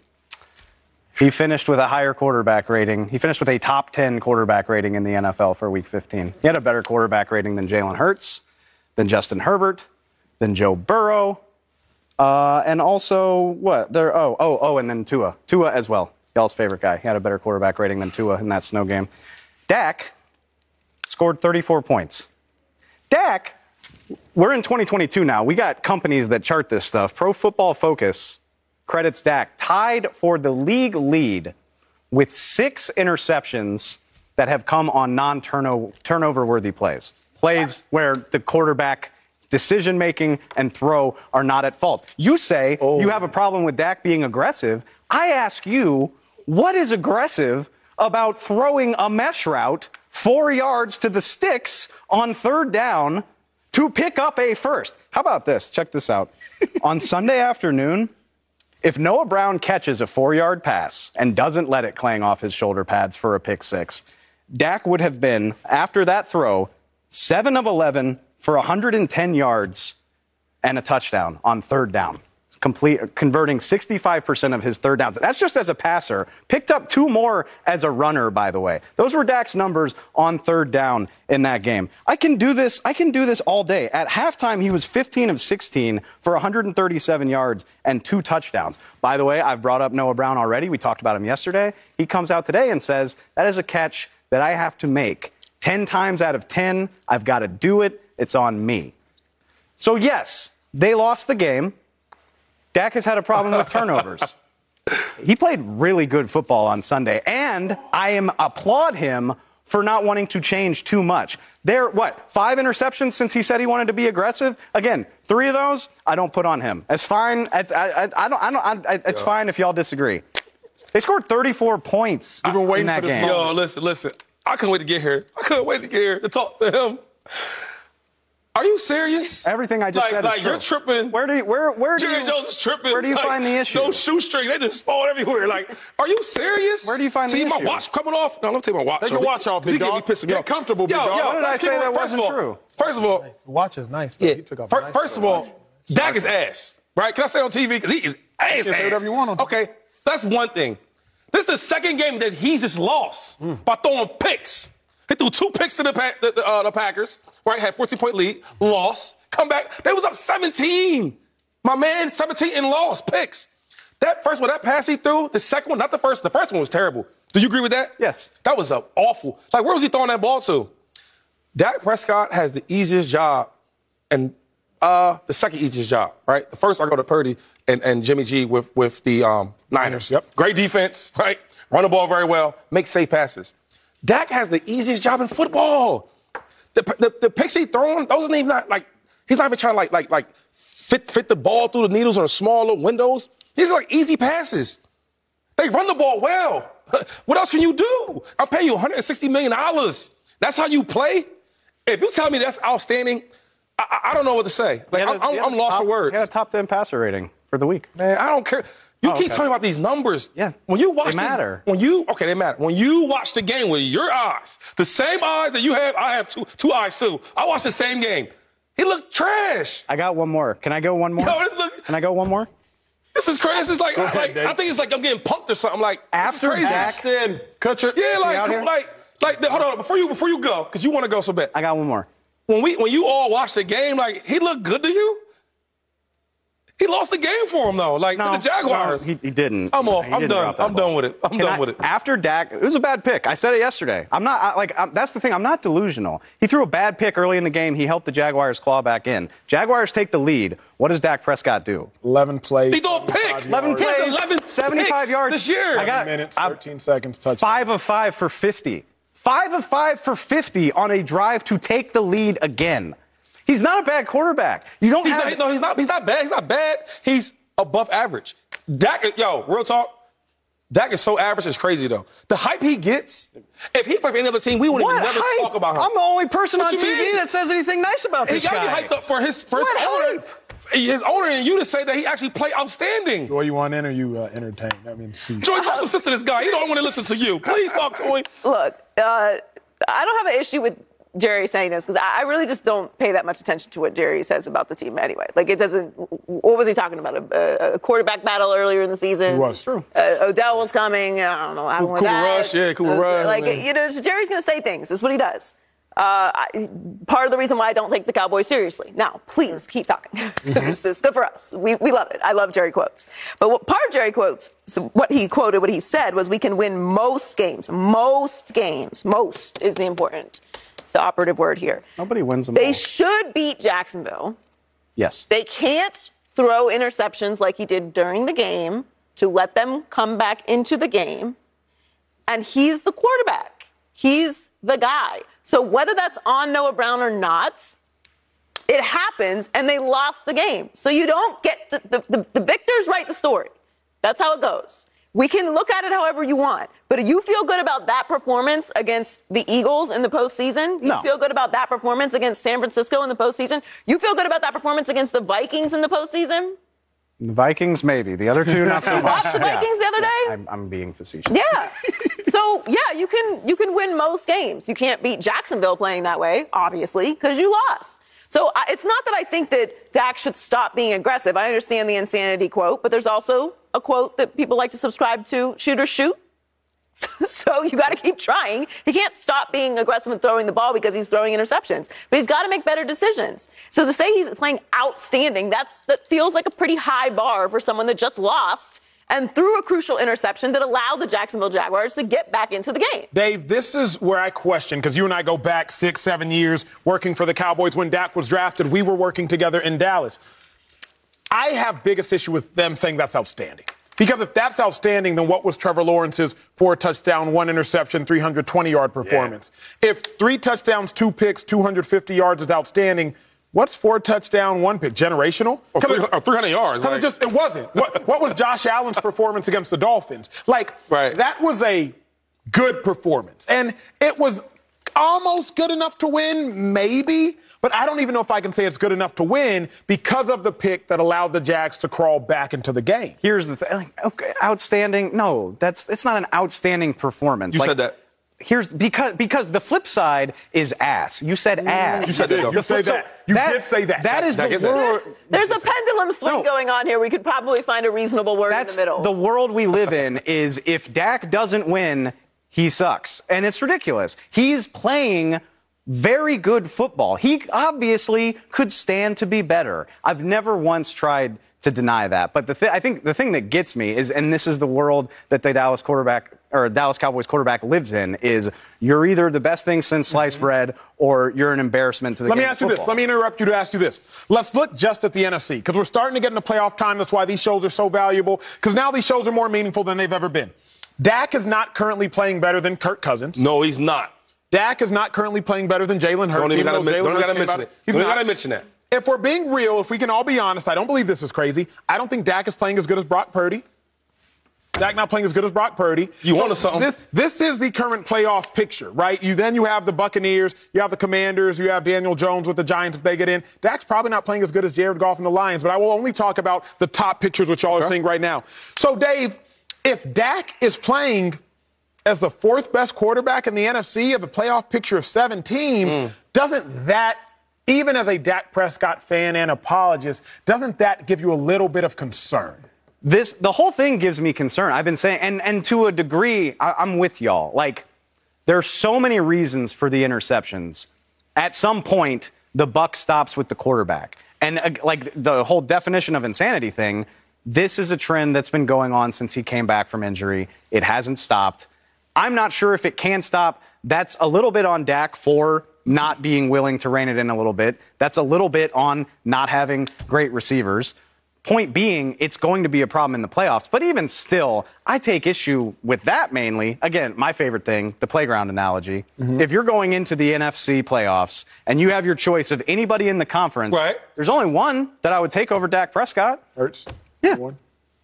he finished with a higher quarterback rating. He finished with a top 10 quarterback rating in the NFL for week 15. He had a better quarterback rating than Jalen Hurts, than Justin Herbert, than Joe Burrow, uh, and also what? There. Oh, oh, oh, and then Tua. Tua as well. Y'all's favorite guy. He had a better quarterback rating than Tua in that snow game. Dak scored 34 points. Dak, we're in 2022 now. We got companies that chart this stuff. Pro Football Focus credits Dak, tied for the league lead with six interceptions that have come on non turnover worthy plays. Plays where the quarterback decision making and throw are not at fault. You say oh. you have a problem with Dak being aggressive. I ask you, what is aggressive about throwing a mesh route four yards to the sticks on third down to pick up a first? How about this? Check this out. on Sunday afternoon, if Noah Brown catches a four yard pass and doesn't let it clang off his shoulder pads for a pick six, Dak would have been, after that throw, 7 of 11 for 110 yards and a touchdown on third down complete, converting 65% of his third downs. That's just as a passer. Picked up two more as a runner, by the way. Those were Dak's numbers on third down in that game. I can do this. I can do this all day. At halftime, he was 15 of 16 for 137 yards and two touchdowns. By the way, I've brought up Noah Brown already. We talked about him yesterday. He comes out today and says, that is a catch that I have to make. 10 times out of 10, I've got to do it. It's on me. So, yes, they lost the game. Dak has had a problem with turnovers. he played really good football on Sunday, and I am applaud him for not wanting to change too much. There, what, five interceptions since he said he wanted to be aggressive? Again, three of those I don't put on him. It's fine. It's, I, I, I don't. I don't. I, it's yeah. fine if y'all disagree. They scored 34 points You've been waiting in that game. Yo, listen, listen. I couldn't wait to get here. I couldn't wait to get here to talk to him. Are you serious? Everything I just like, said like is you're tripping. Where do you, where where do Jerry you, Jones is tripping. Where do you like, find the issue? No shoestrings, they just fall everywhere. Like, are you serious? Where do you find See the issue? See my watch coming off? No, let me take my watch. Take your watch off, big dog. Get me comfortable, big yo, dog. Yo, what did I say that wasn't all, true? First of all, nice. watch is nice. Though. Yeah. First, nice first of all, Dak is ass. Right? Can I say on TV? Because he is ass. You ass. whatever you want on Okay, that's one thing. This is the second game that he's just lost mm. by throwing picks. He threw two picks to the, the, the, uh, the Packers, right? Had 14 point lead, lost come back. They was up 17. My man, 17 and lost picks. That first one, that pass he threw, the second one, not the first, the first one was terrible. Do you agree with that? Yes. That was a awful. Like, where was he throwing that ball to? Dak Prescott has the easiest job and uh, the second easiest job, right? The first I go to Purdy and, and Jimmy G with with the um, Niners. Yep. Great defense, right? Run the ball very well, make safe passes. Dak has the easiest job in football. The, the, the picks he throwing, those are even not like he's not even trying to like like like fit fit the ball through the needles or the small little windows. These are like easy passes. They run the ball well. What else can you do? I'm paying you 160 million dollars. That's how you play. If you tell me that's outstanding, I, I- don't know what to say. Like I'm, a- he I'm, I'm lost top- for words. He had a top 10 passer rating for the week. Man, I don't care. You Oh, keep okay. talking about these numbers. Yeah. When you watch They this- matter. when you okay, they matter. When you watch the game with your eyes, the same eyes that you have, I have two two eyes too. I watch the same game. He looked trash. I got one more. Can I go one more? Yo, this look. Can I go one more? This is crazy. This is like, ahead, like I think it's like I'm getting punked or something. Like After this is crazy. Dak- Ashton, Kutcher. yeah, like out here? like like hold on before you before you go because you want to go so bad. I got one more. When we when you all watch the game, like he looked good to you. He lost the game for him though, like to the Jaguars. no, he, he didn't. I'm off. He I'm done. I'm ball. done with it. I'm Can done I- with it. After Dak, it was a bad pick. I said it yesterday. I'm not I, like I'm, that's the thing. I'm not delusional. He threw a bad pick early in the game. He helped the Jaguars claw back in. Jaguars take the lead. What does Dak Prescott do? 11 plays. He threw a pick. 11 yards, plays, 11 75 picks yards this year. I got minutes, I'm 13 seconds, touchdown. five of five for 50. Five of five for 50 on a drive to take the lead again. He's not a bad quarterback. You don't He's have not, no, he's not. He's not bad. He's not bad. He's above average. Dak, yo, real talk. Dak is so average. It's crazy though. The hype he gets. If he played for any other team, we wouldn't even never hype? talk about him. I'm the only person What on TV mean? that says anything nice about he this got to guy. be hyped up for his first What owner. His owner and you to say that he actually played outstanding. Or you want in or you uh, entertain? I mean, see. Joy, talk some sense to this guy. He don't want to listen to you. Please talk to him. Look, uh, I don't have an issue with Jerry saying this because I, I really just don't pay that much attention to what Jerry says about the team anyway. Like it doesn't. What was he talking about? A, a quarterback battle earlier in the season. He was. True. Uh, Odell was coming. I don't know. I don't Cooper that. Rush, yeah, Cooper Uh, Rush, Like man. you know, so Jerry's going to say things. That's what he does. Uh, I, part of the reason why I don't take the Cowboys seriously. Now, please keep talking. this is good for us. We, we love it. I love Jerry quotes. But what part of Jerry quotes, so what he quoted, what he said was, we can win most games. Most games. Most is the important. It's the operative word here. Nobody wins them They all. should beat Jacksonville. yes. They can't throw interceptions like he did during the game to let them come back into the game. And he's the quarterback. He's the guy. So whether that's on Noah Brown or not, it happens and they lost the game. So you don't get to, the, the, the victors write the story. That's how it goes. We can look at it however you want, but you feel good about that performance against the Eagles in the postseason? You No. feel good about that performance against San Francisco in the postseason? You feel good about that performance against the Vikings in the postseason? The Vikings, maybe. The other two, not so much. Watch the Vikings the other day? I'm, I'm being facetious. Yeah. so yeah, you can you can win most games. You can't beat Jacksonville playing that way, obviously, because you lost. So I, it's not that I think that Dak should stop being aggressive. I understand the insanity quote, but there's also a quote that people like to subscribe to: "Shoot or shoot." so you got to keep trying. He can't stop being aggressive and throwing the ball because he's throwing interceptions. But he's got to make better decisions. So to say he's playing outstanding, that's that feels like a pretty high bar for someone that just lost and threw a crucial interception that allowed the Jacksonville Jaguars to get back into the game. Dave, this is where I question because you and I go back six, seven years working for the Cowboys when Dak was drafted. We were working together in Dallas. I have biggest issue with them saying that's outstanding. Because if that's outstanding, then what was Trevor Lawrence's four touchdown, one interception, 320 yard performance? If three touchdowns, two picks, 250 yards is outstanding, what's four touchdown, one pick? Generational? Or 'Cause it- 300 or 300 yards, Because like- it just it wasn't. What, what was Josh Allen's performance against the Dolphins? Like Right. that was a good performance, and it was almost good enough to win, maybe. But I don't even know if I can say it's good enough to win because of the pick that allowed the Jags to crawl back into the game. Here's the thing. Like, okay, outstanding. No, that's it's not an outstanding performance. You Like, said that. Here's because because the flip side is ass. You said ass. You said that. You The flip- say that. You did say that. That is That the is it. world. There's a pendulum swing No. going on here. We could probably find a reasonable word That's in the middle. The world we live in. Is if Dak doesn't win, he sucks, and it's ridiculous. He's playing very good football. He obviously could stand to be better. I've never once tried to deny that. But the thi- I think the thing that gets me is, and this is the world that the Dallas quarterback or Dallas Cowboys quarterback lives in is you're either the best thing since sliced mm-hmm. bread or you're an embarrassment to the Let me ask you this. Let me interrupt you to ask you this. Let's look just at the NFC because we're starting to get into playoff time. That's why these shows are so valuable because now these shows are more meaningful than they've ever been. Dak is not currently playing better than Kirk Cousins. No, he's not. Dak is not currently playing better than Jalen Hurts. Don't even got to mention it. He's don't got to mention that. If we're being real, if we can all be honest, I don't believe this is crazy. I don't think Dak is playing as good as Brock Purdy. Dak not playing as good as Brock Purdy. You so want something? This, this is the current playoff picture, right? You then you have the Buccaneers, you have the Commanders, you have Daniel Jones with the Giants if they get in. Dak's probably not playing as good as Jared Goff and the Lions, but I will only talk about the top pictures which y'all okay. are seeing right now. So, Dave, if Dak is playing as the fourth best quarterback in the NFC of a playoff picture of seven teams, mm. doesn't that even as a Dak Prescott fan and apologist, doesn't that give you a little bit of concern? This the whole thing gives me concern. I've been saying, and and to a degree, I, I'm with y'all. Like, there are so many reasons for the interceptions. At some point, the buck stops with the quarterback, and uh, like the whole definition of insanity thing. This is a trend that's been going on since he came back from injury. It hasn't stopped. I'm not sure if it can stop. That's a little bit on Dak for not being willing to rein it in a little bit. That's a little bit on not having great receivers. Point being, it's going to be a problem in the playoffs. But even still, I take issue with that mainly. Again, my favorite thing, the playground analogy. Mm-hmm. If you're going into the NFC playoffs and you have your choice of anybody in the conference, right. there's only one that I would take over Dak Prescott. Hurts. Yeah. One.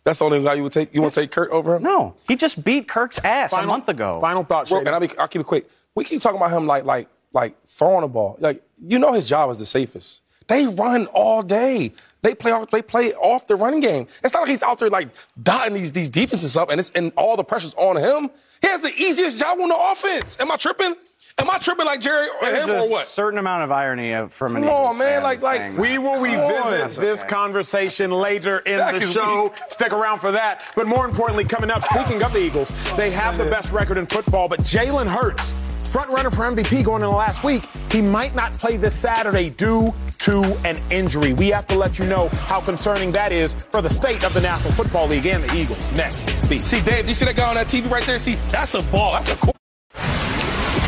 That's the only guy you would take. You want to take Kirk over him? No, he just beat Kirk's ass final, a month ago. Final thought, Bro, and I'll, be, I'll keep it quick. We keep talking about him like like like throwing the ball. Like you know his job is the safest. They run all day. They play off, they play off the running game. It's not like he's out there like dotting these these defenses up and it's and all the pressure's on him. He has the easiest job on the offense. Am I tripping? Am I tripping like Jerry or There's him or what? Certain amount of irony from an Come on, man. Like, like we will revisit this conversation later in that the show. Stick around for that. But more importantly, coming up, speaking of the Eagles, they have the best record in football. But Jalen Hurts front runner for MVP going into the last week, he might not play this Saturday due to an injury. We have to let you know how concerning that is for the state of the National Football League and the Eagles. Next, See, Dave, you see that guy on that TV right there? See, that's a ball. That's a cool.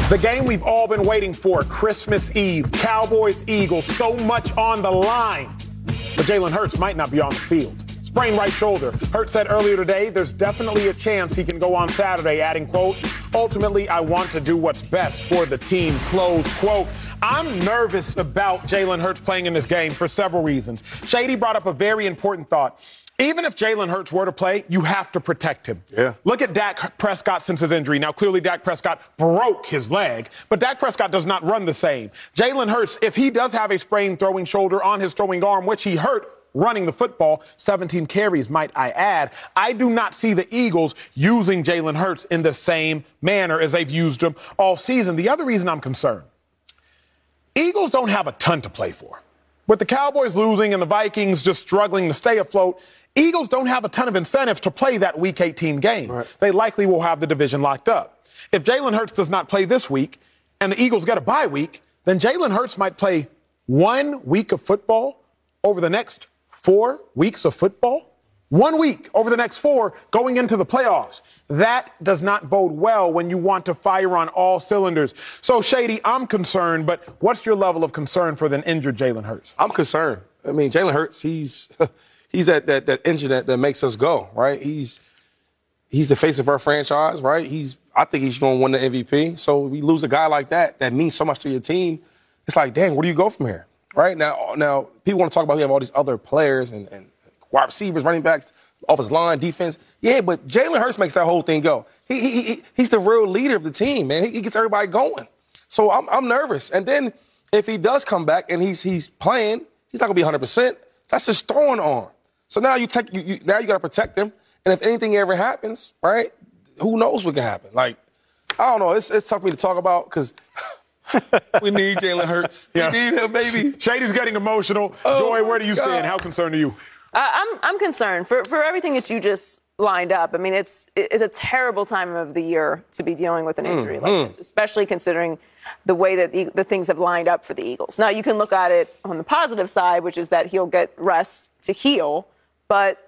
The game we've all been waiting for, Christmas Eve, Cowboys, Eagles, so much on the line. But Jalen Hurts might not be on the field sprained right shoulder. Hurt said earlier today there's definitely a chance he can go on Saturday, adding, quote, ultimately I want to do what's best for the team, close quote. I'm nervous about Jalen Hurts playing in this game for several reasons. Shady brought up a very important thought. Even if Jalen Hurts were to play, you have to protect him. Yeah. Look at Dak Prescott since his injury. Now, clearly, Dak Prescott broke his leg, but Dak Prescott does not run the same. Jalen Hurts, if he does have a sprained throwing shoulder on his throwing arm, which he hurt running the football, 17 carries, might I add. I do not see the Eagles using Jalen Hurts in the same manner as they've used him all season. The other reason I'm concerned Eagles don't have a ton to play for. With the Cowboys losing and the Vikings just struggling to stay afloat, Eagles don't have a ton of incentives to play that Week 18 game. Right. They likely will have the division locked up. If Jalen Hurts does not play this week and the Eagles get a bye week, then Jalen Hurts might play one week of football over the next four weeks of football, one week over the next four going into the playoffs. That does not bode well when you want to fire on all cylinders. So, Shady, I'm concerned, but what's your level of concern for the injured Jalen Hurts? I'm concerned. I mean, Jalen Hurts, he's he's that that that engine that, that makes us go, right? He's he's the face of our franchise, right? He's I think he's going to win the MVP. So we lose a guy like that that means so much to your team. It's like, dang, where do you go from here? Right? Now, now people want to talk about we have all these other players and, and wide receivers, running backs, offensive line, defense. Yeah, but Jalen Hurts makes that whole thing go. He, he, he, he's the real leader of the team, man. He, he gets everybody going. So I'm, I'm nervous. And then if he does come back and he's he's playing, he's not gonna be 100. percent That's his throwing arm. So now you take you, you now you gotta protect him. And if anything ever happens, right? Who knows what can happen? Like I don't know. It's it's tough for me to talk about because we need Jalen Hurts. Yeah. We need him, baby. Shady's getting emotional. Oh, Joy, where do you God. stand? How concerned are you? Uh, I'm I'm concerned for for everything that you just lined up. I mean, it's it's a terrible time of the year to be dealing with an injury mm-hmm. like this, especially considering the way that the, the, things have lined up for the Eagles. Now, you can look at it on the positive side, which is that he'll get rest to heal, but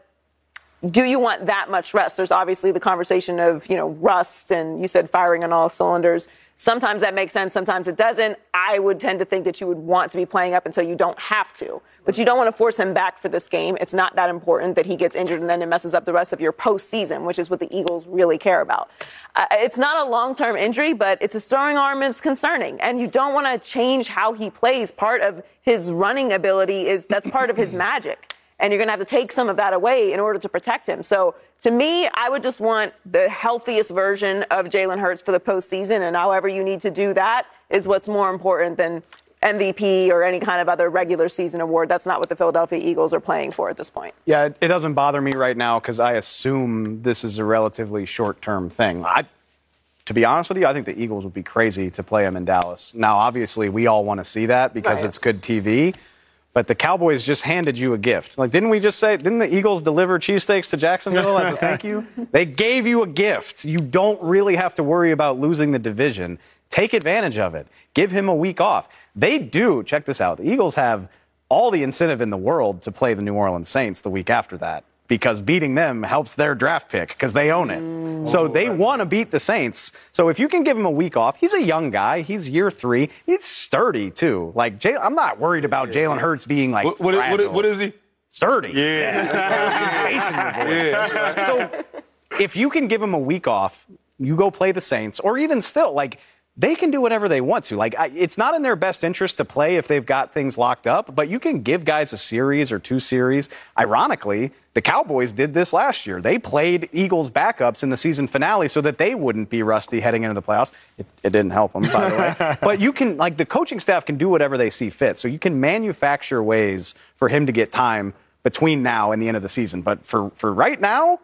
do you want that much rest? There's obviously the conversation of, you know, rust and you said firing on all cylinders. Sometimes that makes sense, sometimes it doesn't. I would tend to think that you would want to be playing up until you don't have to. But you don't want to force him back for this game. It's not that important that he gets injured and then it messes up the rest of your postseason, which is what the Eagles really care about. Uh, it's not a long term injury, but it's a throwing arm and it's concerning. And you don't want to change how he plays. Part of his running ability is that's part of his magic and you're going to have to take some of that away in order to protect him. So to me, I would just want the healthiest version of Jalen Hurts for the postseason, and however you need to do that is what's more important than MVP or any kind of other regular season award. That's not what the Philadelphia Eagles are playing for at this point. Yeah, it doesn't bother me right now because I assume this is a relatively short term thing. I, to be honest with you, I think the Eagles would be crazy to play him in Dallas. Now, obviously, we all want to see that because right. it's good TV. But the Cowboys just handed you a gift. Like, didn't we just say, didn't the Eagles deliver cheesesteaks to Jacksonville as a thank you? They gave you a gift. You don't really have to worry about losing the division. Take advantage of it. Give him a week off. They do, check this out, the Eagles have all the incentive in the world to play the New Orleans Saints the week after that because beating them helps their draft pick because they own it. Mm. So they want to beat the Saints. So if you can give him a week off, he's a young guy. He's year three. He's sturdy too. Like Jay, I'm not worried about Jalen Hurts being like what, what, what, what is he? Sturdy. Yeah. yeah. yeah. So if you can give him a week off, you go play the Saints, or even still, like they can do whatever they want to. Like, I, it's not in their best interest to play if they've got things locked up, but you can give guys a series or two series. Ironically, the Cowboys did this last year. They played Eagles backups in the season finale so that they wouldn't be rusty heading into the playoffs. It, it didn't help them, by the way. but you can, like, the coaching staff can do whatever they see fit. So you can manufacture ways for him to get time between now and the end of the season. But for, for right now,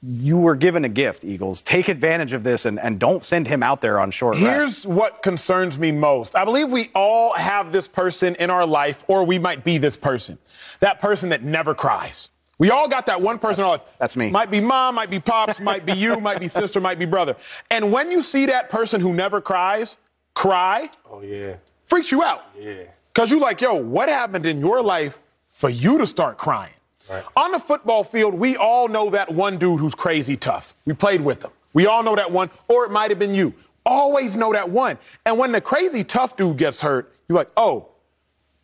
you were given a gift, Eagles. Take advantage of this and, and don't send him out there on short Here's rest. what concerns me most. I believe we all have this person in our life, or we might be this person. That person that never cries. We all got that one person. That's, that's me. Might be mom, might be pops, might be you, might be sister, might be brother. And when you see that person who never cries cry, oh yeah, freaks you out. Yeah. Cause you're like, yo, what happened in your life for you to start crying? Right. On the football field, we all know that one dude who's crazy tough. We played with him. We all know that one, or it might have been you. Always know that one. And when the crazy tough dude gets hurt, you're like, oh,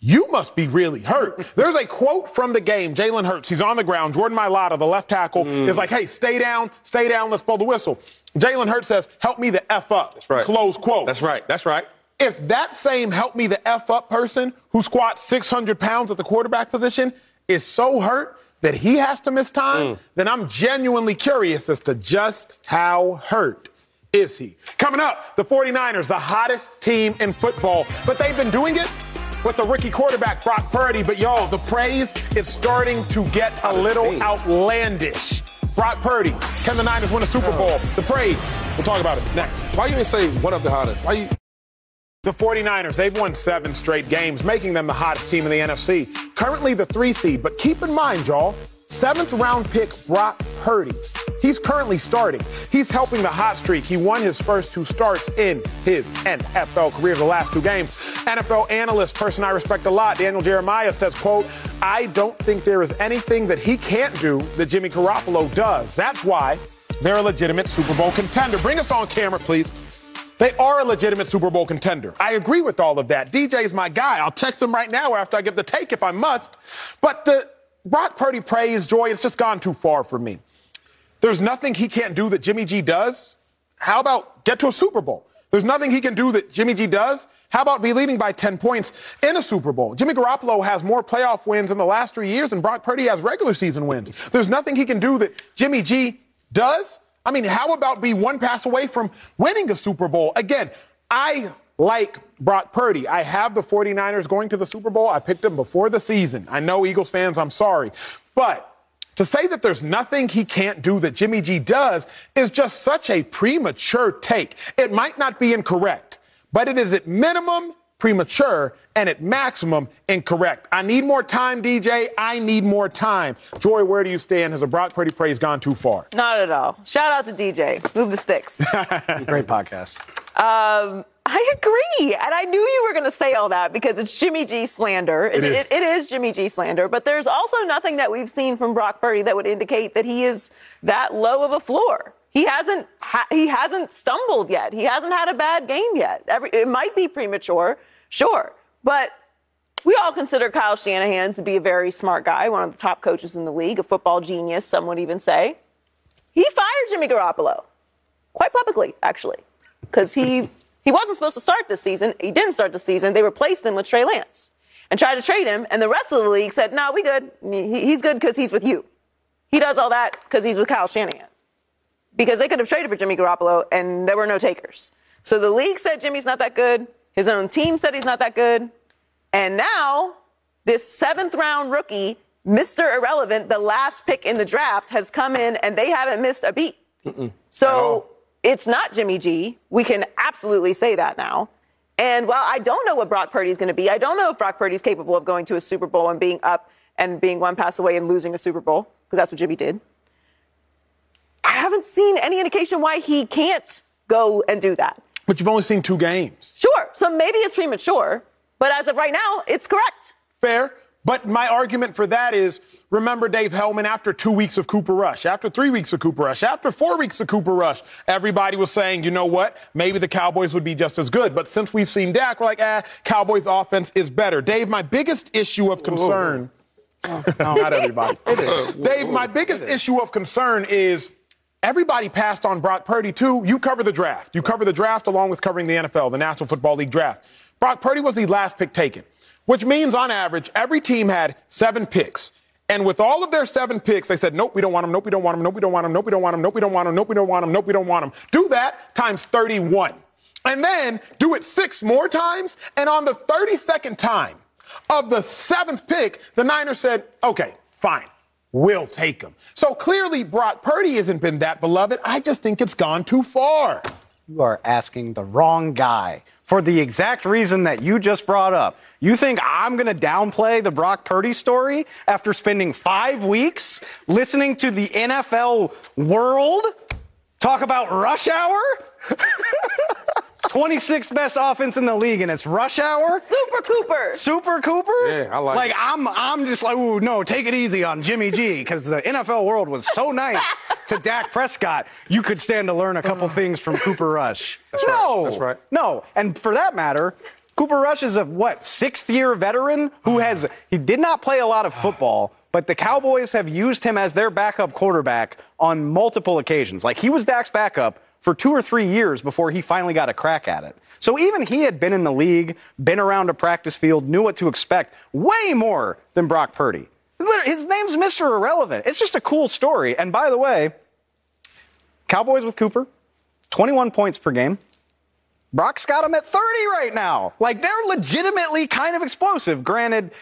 you must be really hurt. There's a quote from the game. Jalen Hurts, he's on the ground. Jordan Mailata, the left tackle, mm. is like, hey, stay down, stay down, let's blow the whistle. Jalen Hurts says, help me the F up. That's right. Close quote. That's right. That's right. If that same help me the F up person who squats 600 pounds at the quarterback position is so hurt that he has to miss time, mm. then I'm genuinely curious as to just how hurt is he. Coming up, the 49ers, the hottest team in football, but they've been doing it with the rookie quarterback Brock Purdy. But y'all, the praise is starting to get a little outlandish. Brock Purdy, can the Niners win a Super Bowl? The praise. We'll talk about it next. Why you ain't say one of the hottest? Why you? The 49ers, they've won seven straight games, making them the hottest team in the NFC. Currently the three seed, but keep in mind, y'all, seventh round pick Brock Purdy. He's currently starting. He's helping the hot streak. He won his first two starts in his NFL career, the last two games. NFL analyst, person I respect a lot, Daniel Jeremiah says, quote, I don't think there is anything that he can't do that Jimmy Garoppolo does. That's why they're a legitimate Super Bowl contender. Bring us on camera, please. They are a legitimate Super Bowl contender. I agree with all of that. DJ's my guy. I'll text him right now after I give the take if I must. But the Brock Purdy praise, Joy, it's just gone too far for me. There's nothing he can't do that Jimmy G does. How about get to a Super Bowl? There's nothing he can do that Jimmy G does. How about be leading by 10 points in a Super Bowl? Jimmy Garoppolo has more playoff wins in the last three years than Brock Purdy has regular season wins. There's nothing he can do that Jimmy G does. I mean, how about be one pass away from winning a Super Bowl? Again, I like Brock Purdy. I have the 49ers going to the Super Bowl. I picked them before the season. I know Eagles fans, I'm sorry. But to say that there's nothing he can't do that Jimmy G does is just such a premature take. It might not be incorrect, but it is at minimum premature and at maximum incorrect. I need more time, DJ. I need more time. Joy, where do you stand? Has a Brock Purdy praise gone too far? Not at all. Shout out to DJ. Move the sticks. Great podcast. Um, I agree. And I knew you were going to say all that because it's Jimmy G slander. It is. It, it is Jimmy G slander. But there's also nothing that we've seen from Brock Purdy that would indicate that he is that low of a floor. He hasn't ha- he hasn't stumbled yet. He hasn't had a bad game yet. Every, it might be premature, sure, but we all consider Kyle Shanahan to be a very smart guy, one of the top coaches in the league, a football genius, some would even say. He fired Jimmy Garoppolo quite publicly, actually, because he he wasn't supposed to start this season. He didn't start the season. They replaced him with Trey Lance and tried to trade him, and the rest of the league said, "No, we good. He's good because he's with you. He does all that because he's with Kyle Shanahan." Because they could have traded for Jimmy Garoppolo, and there were no takers. So the league said Jimmy's not that good. His own team said he's not that good. And now, this seventh round rookie, Mr. Irrelevant, the last pick in the draft, has come in and they haven't missed a beat. So it's not Jimmy G. We can absolutely say that now. And while I don't know what Brock Purdy's going to be, I don't know if Brock Purdy's capable of going to a Super Bowl and being up and being one pass away and losing a Super Bowl, because that's what Jimmy did. I haven't seen any indication why he can't go and do that. But you've only seen two games. Sure, so maybe it's premature, but as of right now, it's correct. Fair. But my argument for that is remember Dave Helman after two weeks of Cooper Rush, after three weeks of Cooper Rush, after four weeks of Cooper Rush, everybody was saying, you know what, maybe the Cowboys would be just as good. But since we've seen Dak, we're like, ah, Cowboys offense is better. Dave, my biggest issue of concern. not everybody. Dave, my biggest issue of concern is everybody passed on Brock Purdy too. You cover the draft. You cover the draft along with covering the NFL, the National Football League draft. Brock Purdy was the last pick taken, which means on average, every team had seven picks. And with all of their seven picks, they said, nope, we don't want him, nope, we don't want him, nope, we don't want him, nope, we don't want him, nope, we don't want him, nope, we don't want him, nope, we don't want him. Do that times 31. And then do it six more times. And on the 32nd time of the seventh pick, the Niners said, okay, fine. We'll take him. So clearly, Brock Purdy hasn't been that beloved. I just think it's gone too far. You are asking the wrong guy for the exact reason that you just brought up. You think I'm going to downplay the Brock Purdy story after spending five weeks listening to the NFL world talk about rush hour? 26th best offense in the league, and it's rush hour. Super Cooper. Super Cooper? Yeah, I like Like it. I'm I'm just like, ooh, no, take it easy on Jimmy G, because the NFL world was so nice to Dak Prescott. You could stand to learn a couple things from Cooper Rush. no, That's right. No, and for that matter, Cooper Rush is a what sixth year veteran who mm. has he did not play a lot of football. But the Cowboys have used him as their backup quarterback on multiple occasions. Like he was Dak's backup for two or three years before he finally got a crack at it. So even he had been in the league, been around a practice field, knew what to expect way more than Brock Purdy. His name's Mr. Irrelevant. It's just a cool story. And by the way, Cowboys with Cooper, 21 points per game. Brock's got them at 30 right now. Like they're legitimately kind of explosive. Granted,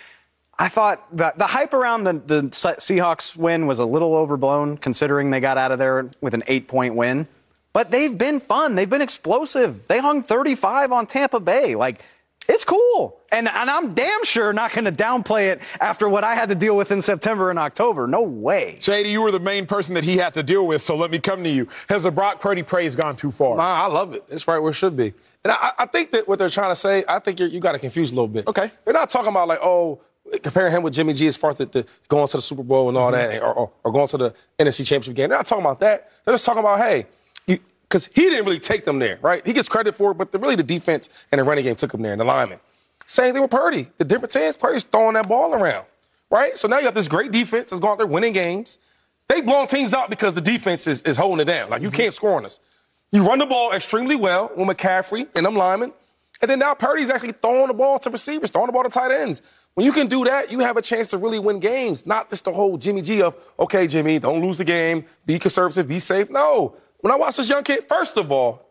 I thought that the hype around the, the Seahawks win was a little overblown considering they got out of there with an eight point win. But they've been fun. They've been explosive. They hung 35 on Tampa Bay. Like, it's cool. And, and I'm damn sure not going to downplay it after what I had to deal with in September and October. No way. Shady, you were the main person that he had to deal with, so let me come to you. Has the Brock Purdy praise gone too far? Nah, I love it. It's right where it should be. And I, I think that what they're trying to say, I think you're, you got to confuse a little bit. Okay. They're not talking about like, oh, comparing him with Jimmy G as far as the, the going to the Super Bowl and all mm-hmm. that, or, or, or going to the NFC Championship game. They're not talking about that. They're just talking about, hey, because he didn't really take them there, right? He gets credit for it, but the, really the defense and the running game took him there, and the lineman. Same thing with Purdy. The difference is Purdy's throwing that ball around, right? So now you have this great defense that's going out there winning games. They blowing teams out because the defense is, is holding it down. Like, you mm-hmm. can't score on us. You run the ball extremely well with McCaffrey and them linemen. And then now Purdy's actually throwing the ball to receivers, throwing the ball to tight ends. When you can do that, you have a chance to really win games, not just the whole Jimmy G of, okay, Jimmy, don't lose the game, be conservative, be safe. No. When I watch this young kid, first of all,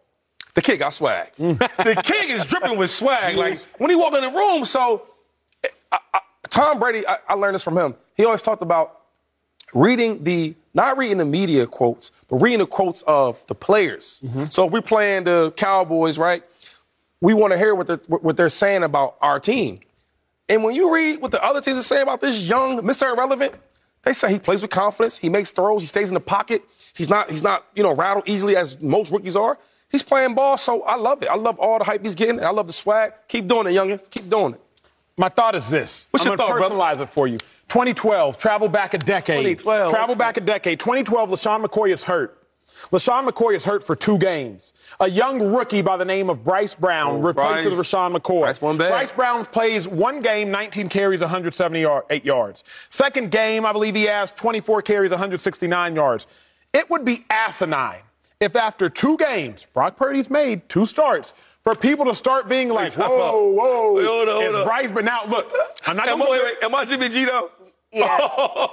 the kid got swag. Mm. the kid is dripping with swag. Like when he walk in the room, so I, I, Tom Brady, I, I learned this from him. He always talked about reading the not reading the media quotes, but reading the quotes of the players. Mm-hmm. So if we're playing the Cowboys, right? We want to hear what they're, what they're saying about our team. And when you read what the other teams are saying about this young Mr. Irrelevant, they say he plays with confidence, he makes throws, he stays in the pocket, he's not he's not you know rattled easily as most rookies are. He's playing ball, so I love it. I love all the hype he's getting. I love the swag. Keep doing it, youngin. Keep doing it. My thought is this. What's I'm your thought, personalize brother? it for you. 2012, travel back a decade. 2012. Travel back a decade. 2012, LeSean McCoy is hurt. LeSean McCoy is hurt for two games. A young rookie by the name of Bryce Brown Oh, replaces Bryce. Rashawn McCoy. Bryce bad. Bryce Brown plays one game, 19 carries, 178 yards. Second game, I believe he has 24 carries, 169 yards. It would be asinine if after two games, Brock Purdy's made two starts, for people to start being like, talking whoa, whoa, Wait, hold on, hold on. Bryce. But now, look, I'm not going to am I Jimmy G though? Yeah.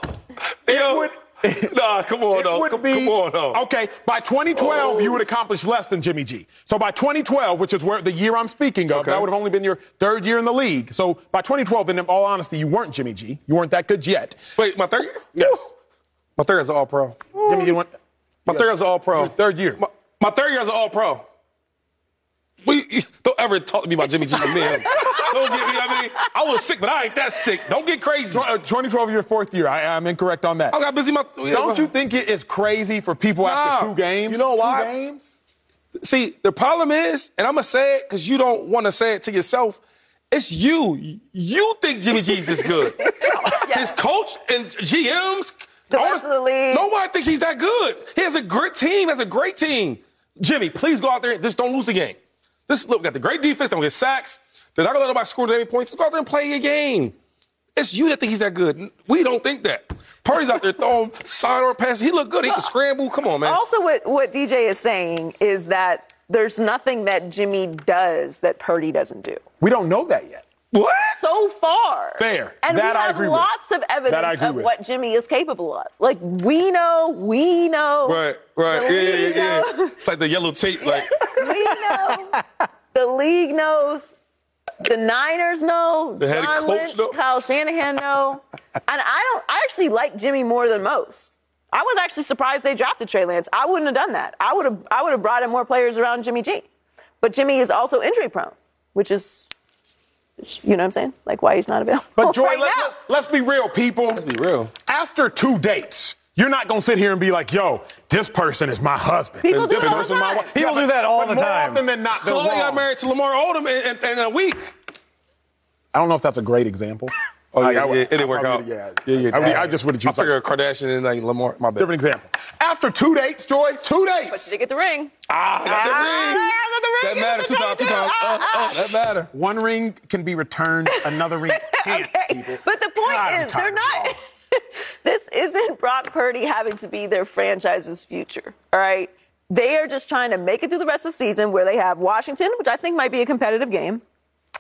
Yo, would- nah, come on, though. Come, be, come on, though. Okay, by 2012, Oh. you would accomplish less than Jimmy G. So by 2012, which is where the year I'm speaking of, Okay. that would have only been your third year in the league. So by 2012, in all honesty, you weren't Jimmy G. You weren't that good yet. Wait, my third year? Yes. My third is an all pro. Jimmy G went. My third is an all pro. Your third year. My, my third year an all pro. We, don't ever talk to me about Jimmy G. Man. don't get me. I mean, I was sick, but I ain't that sick. Don't get crazy. Uh, 2012, your fourth year. I, I'm incorrect on that. I got busy. My Don't you think it is crazy for people after two games? You know two why? games? See, the problem is, and I'm gonna say it because you don't want to say it to yourself. It's you. You think Jimmy G's this good. His coach and GMs, The rest of the league. Nobody thinks he's that good. He has a great team. Has a great team. Jimmy, please go out there. and Just don't lose the game. This look, we got the great defense. Don't get sacks. They're not gonna let nobody score any points. Just go out there and play your game. It's you that think he's that good. We don't think that. Purdy's out there throwing sidearm passes. He look good. He can scramble. Come on, man. Also, what, what DJ is saying is that there's nothing that Jimmy does that Purdy doesn't do. We don't know that yet. What? So far. Fair. And That we I have agree with. lots of evidence of with. what Jimmy is capable of. Like, we know, we know. Right, right. Yeah, yeah, yeah, yeah. It's like the yellow tape. Like, We know. the league knows. The Niners know. The head John coach Lynch, know. Kyle Shanahan know. and I don't. I actually like Jimmy more than most. I was actually surprised they drafted Trey Lance. I wouldn't have done that. I would have. I would have brought in more players around Jimmy G. But Jimmy is also injury prone, which is, you know what I'm saying? Like why he's not available. But Joy, right let, now. let, us be real, people. Let's be real. After two dates, you're not gonna sit here and be like, "Yo, this person is my husband." People and do this it all the person is my time. wife." People but- do that all but the more time. often than not, they're Khloé got married to Lamar Odom in, in, in a week. I don't know if that's a great example. Oh, yeah, I would- yeah, it didn't work out. Yeah, Yeah, yeah. I, would- I just would have I chosen figured Kardashian and like Lamar. My bad. different example. After two dates, Joy, two dates. But dates, you did get the ring. Ah, I got the Ah, ring. I got the ring. That matter. got Two times. Two times. too. Oh, Ah, oh, that matter. one ring can be returned, another ring can't. Okay. But the point God, is, they're not. this isn't Brock Purdy having to be their franchise's future. All right. They are just trying to make it through the rest of the season where they have Washington, which I think might be a competitive game.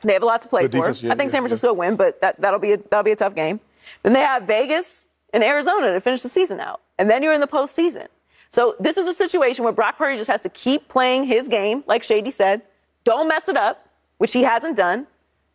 They have a lot to play Good for. defense, yeah, I think yeah, San Francisco will win, but that, that'll be a, that'll be a tough game. Then they have Vegas and Arizona to finish the season out, and then you're in the postseason. So this is a situation where Brock Purdy just has to keep playing his game, like Shady said. Don't mess it up, which he hasn't done.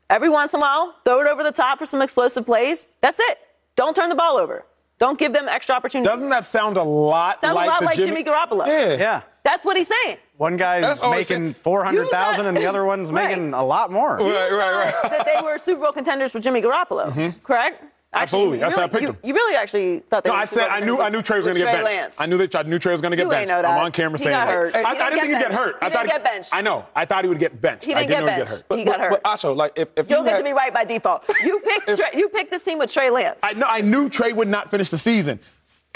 Every once in a while, throw it over the top for some explosive plays. That's it. Don't turn the ball over. Don't give them extra opportunities. Doesn't that sound a lot Sounds like a lot the like Jimmy, Garoppolo. Yeah. Yeah. That's what he's saying. One guy's That's making four hundred thousand, and the other one's Right. making a lot more. Right, right, right. that they were Super Bowl contenders with Jimmy Garoppolo, mm-hmm. correct? Absolutely. That's you how I picked you, them. you really actually thought they No, were I said I knew I knew Trey was going to get benched. Lance. I knew that I knew Trey was going to get You benched. know I'm on camera He saying got that. hurt. I, He I didn't didn't think get he'd get hurt. He I thought didn't get benched. I know. I thought he would get benched. He I didn't didn't get know he'd get hurt. He got hurt. But Acho, like if, if You'll you get had, to be right by default. You picked Trey, you picked this team with Trey Lance. I know. I knew Trey would not finish the season.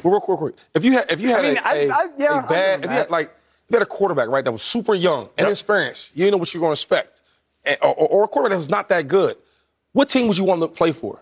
Well, real quick, real quick. If you had, if you had mean, a, I- a- I- yeah, a I'll give bad, if you had like, if you had a quarterback right that was super young and inexperienced, you didn't know what you're going to expect, and, or, or a quarterback that was not that good, what team would you want to play for?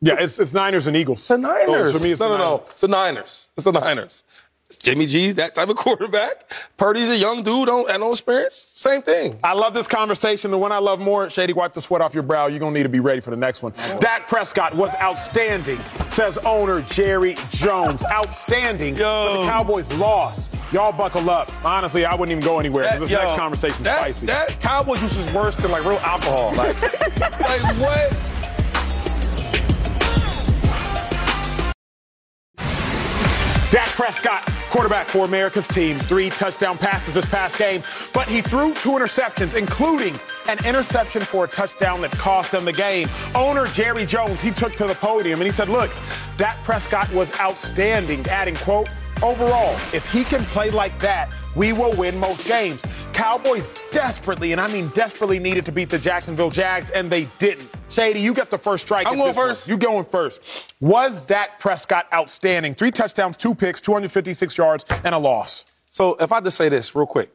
Yeah, it's, it's Niners and Eagles. The Niners. So for me, it's no, the no, no. It's the Niners. It's the Niners. It's Jimmy G's that type of quarterback. Purdy's a young dude on and no experience. Same thing. I love this conversation. The one I love more, Shady, wipe the sweat off your brow. You're going to need to be ready for the next one. Dak Prescott was outstanding, says owner Jerry Jones. Outstanding. Yo. But the Cowboys lost. Y'all buckle up. Honestly, I wouldn't even go anywhere. 'cause this yo, next conversation's that, spicy. That cowboy juice is worse than like real alcohol. Like, like what? Dak Prescott, quarterback for America's team, three touchdown passes this past game, but he threw two interceptions, including an interception for a touchdown that cost them the game. Owner Jerry Jones, he took to the podium and he said, look, Dak Prescott was outstanding, adding, quote, overall, if he can play like that, we will win most games. Cowboys desperately, and I mean desperately, needed to beat the Jacksonville Jags, and they didn't. Shady, you get the first strike. I'm going first. One. You going first. Was Dak Prescott outstanding? Three touchdowns, two picks, 256 yards, and a loss. So if I just say this real quick,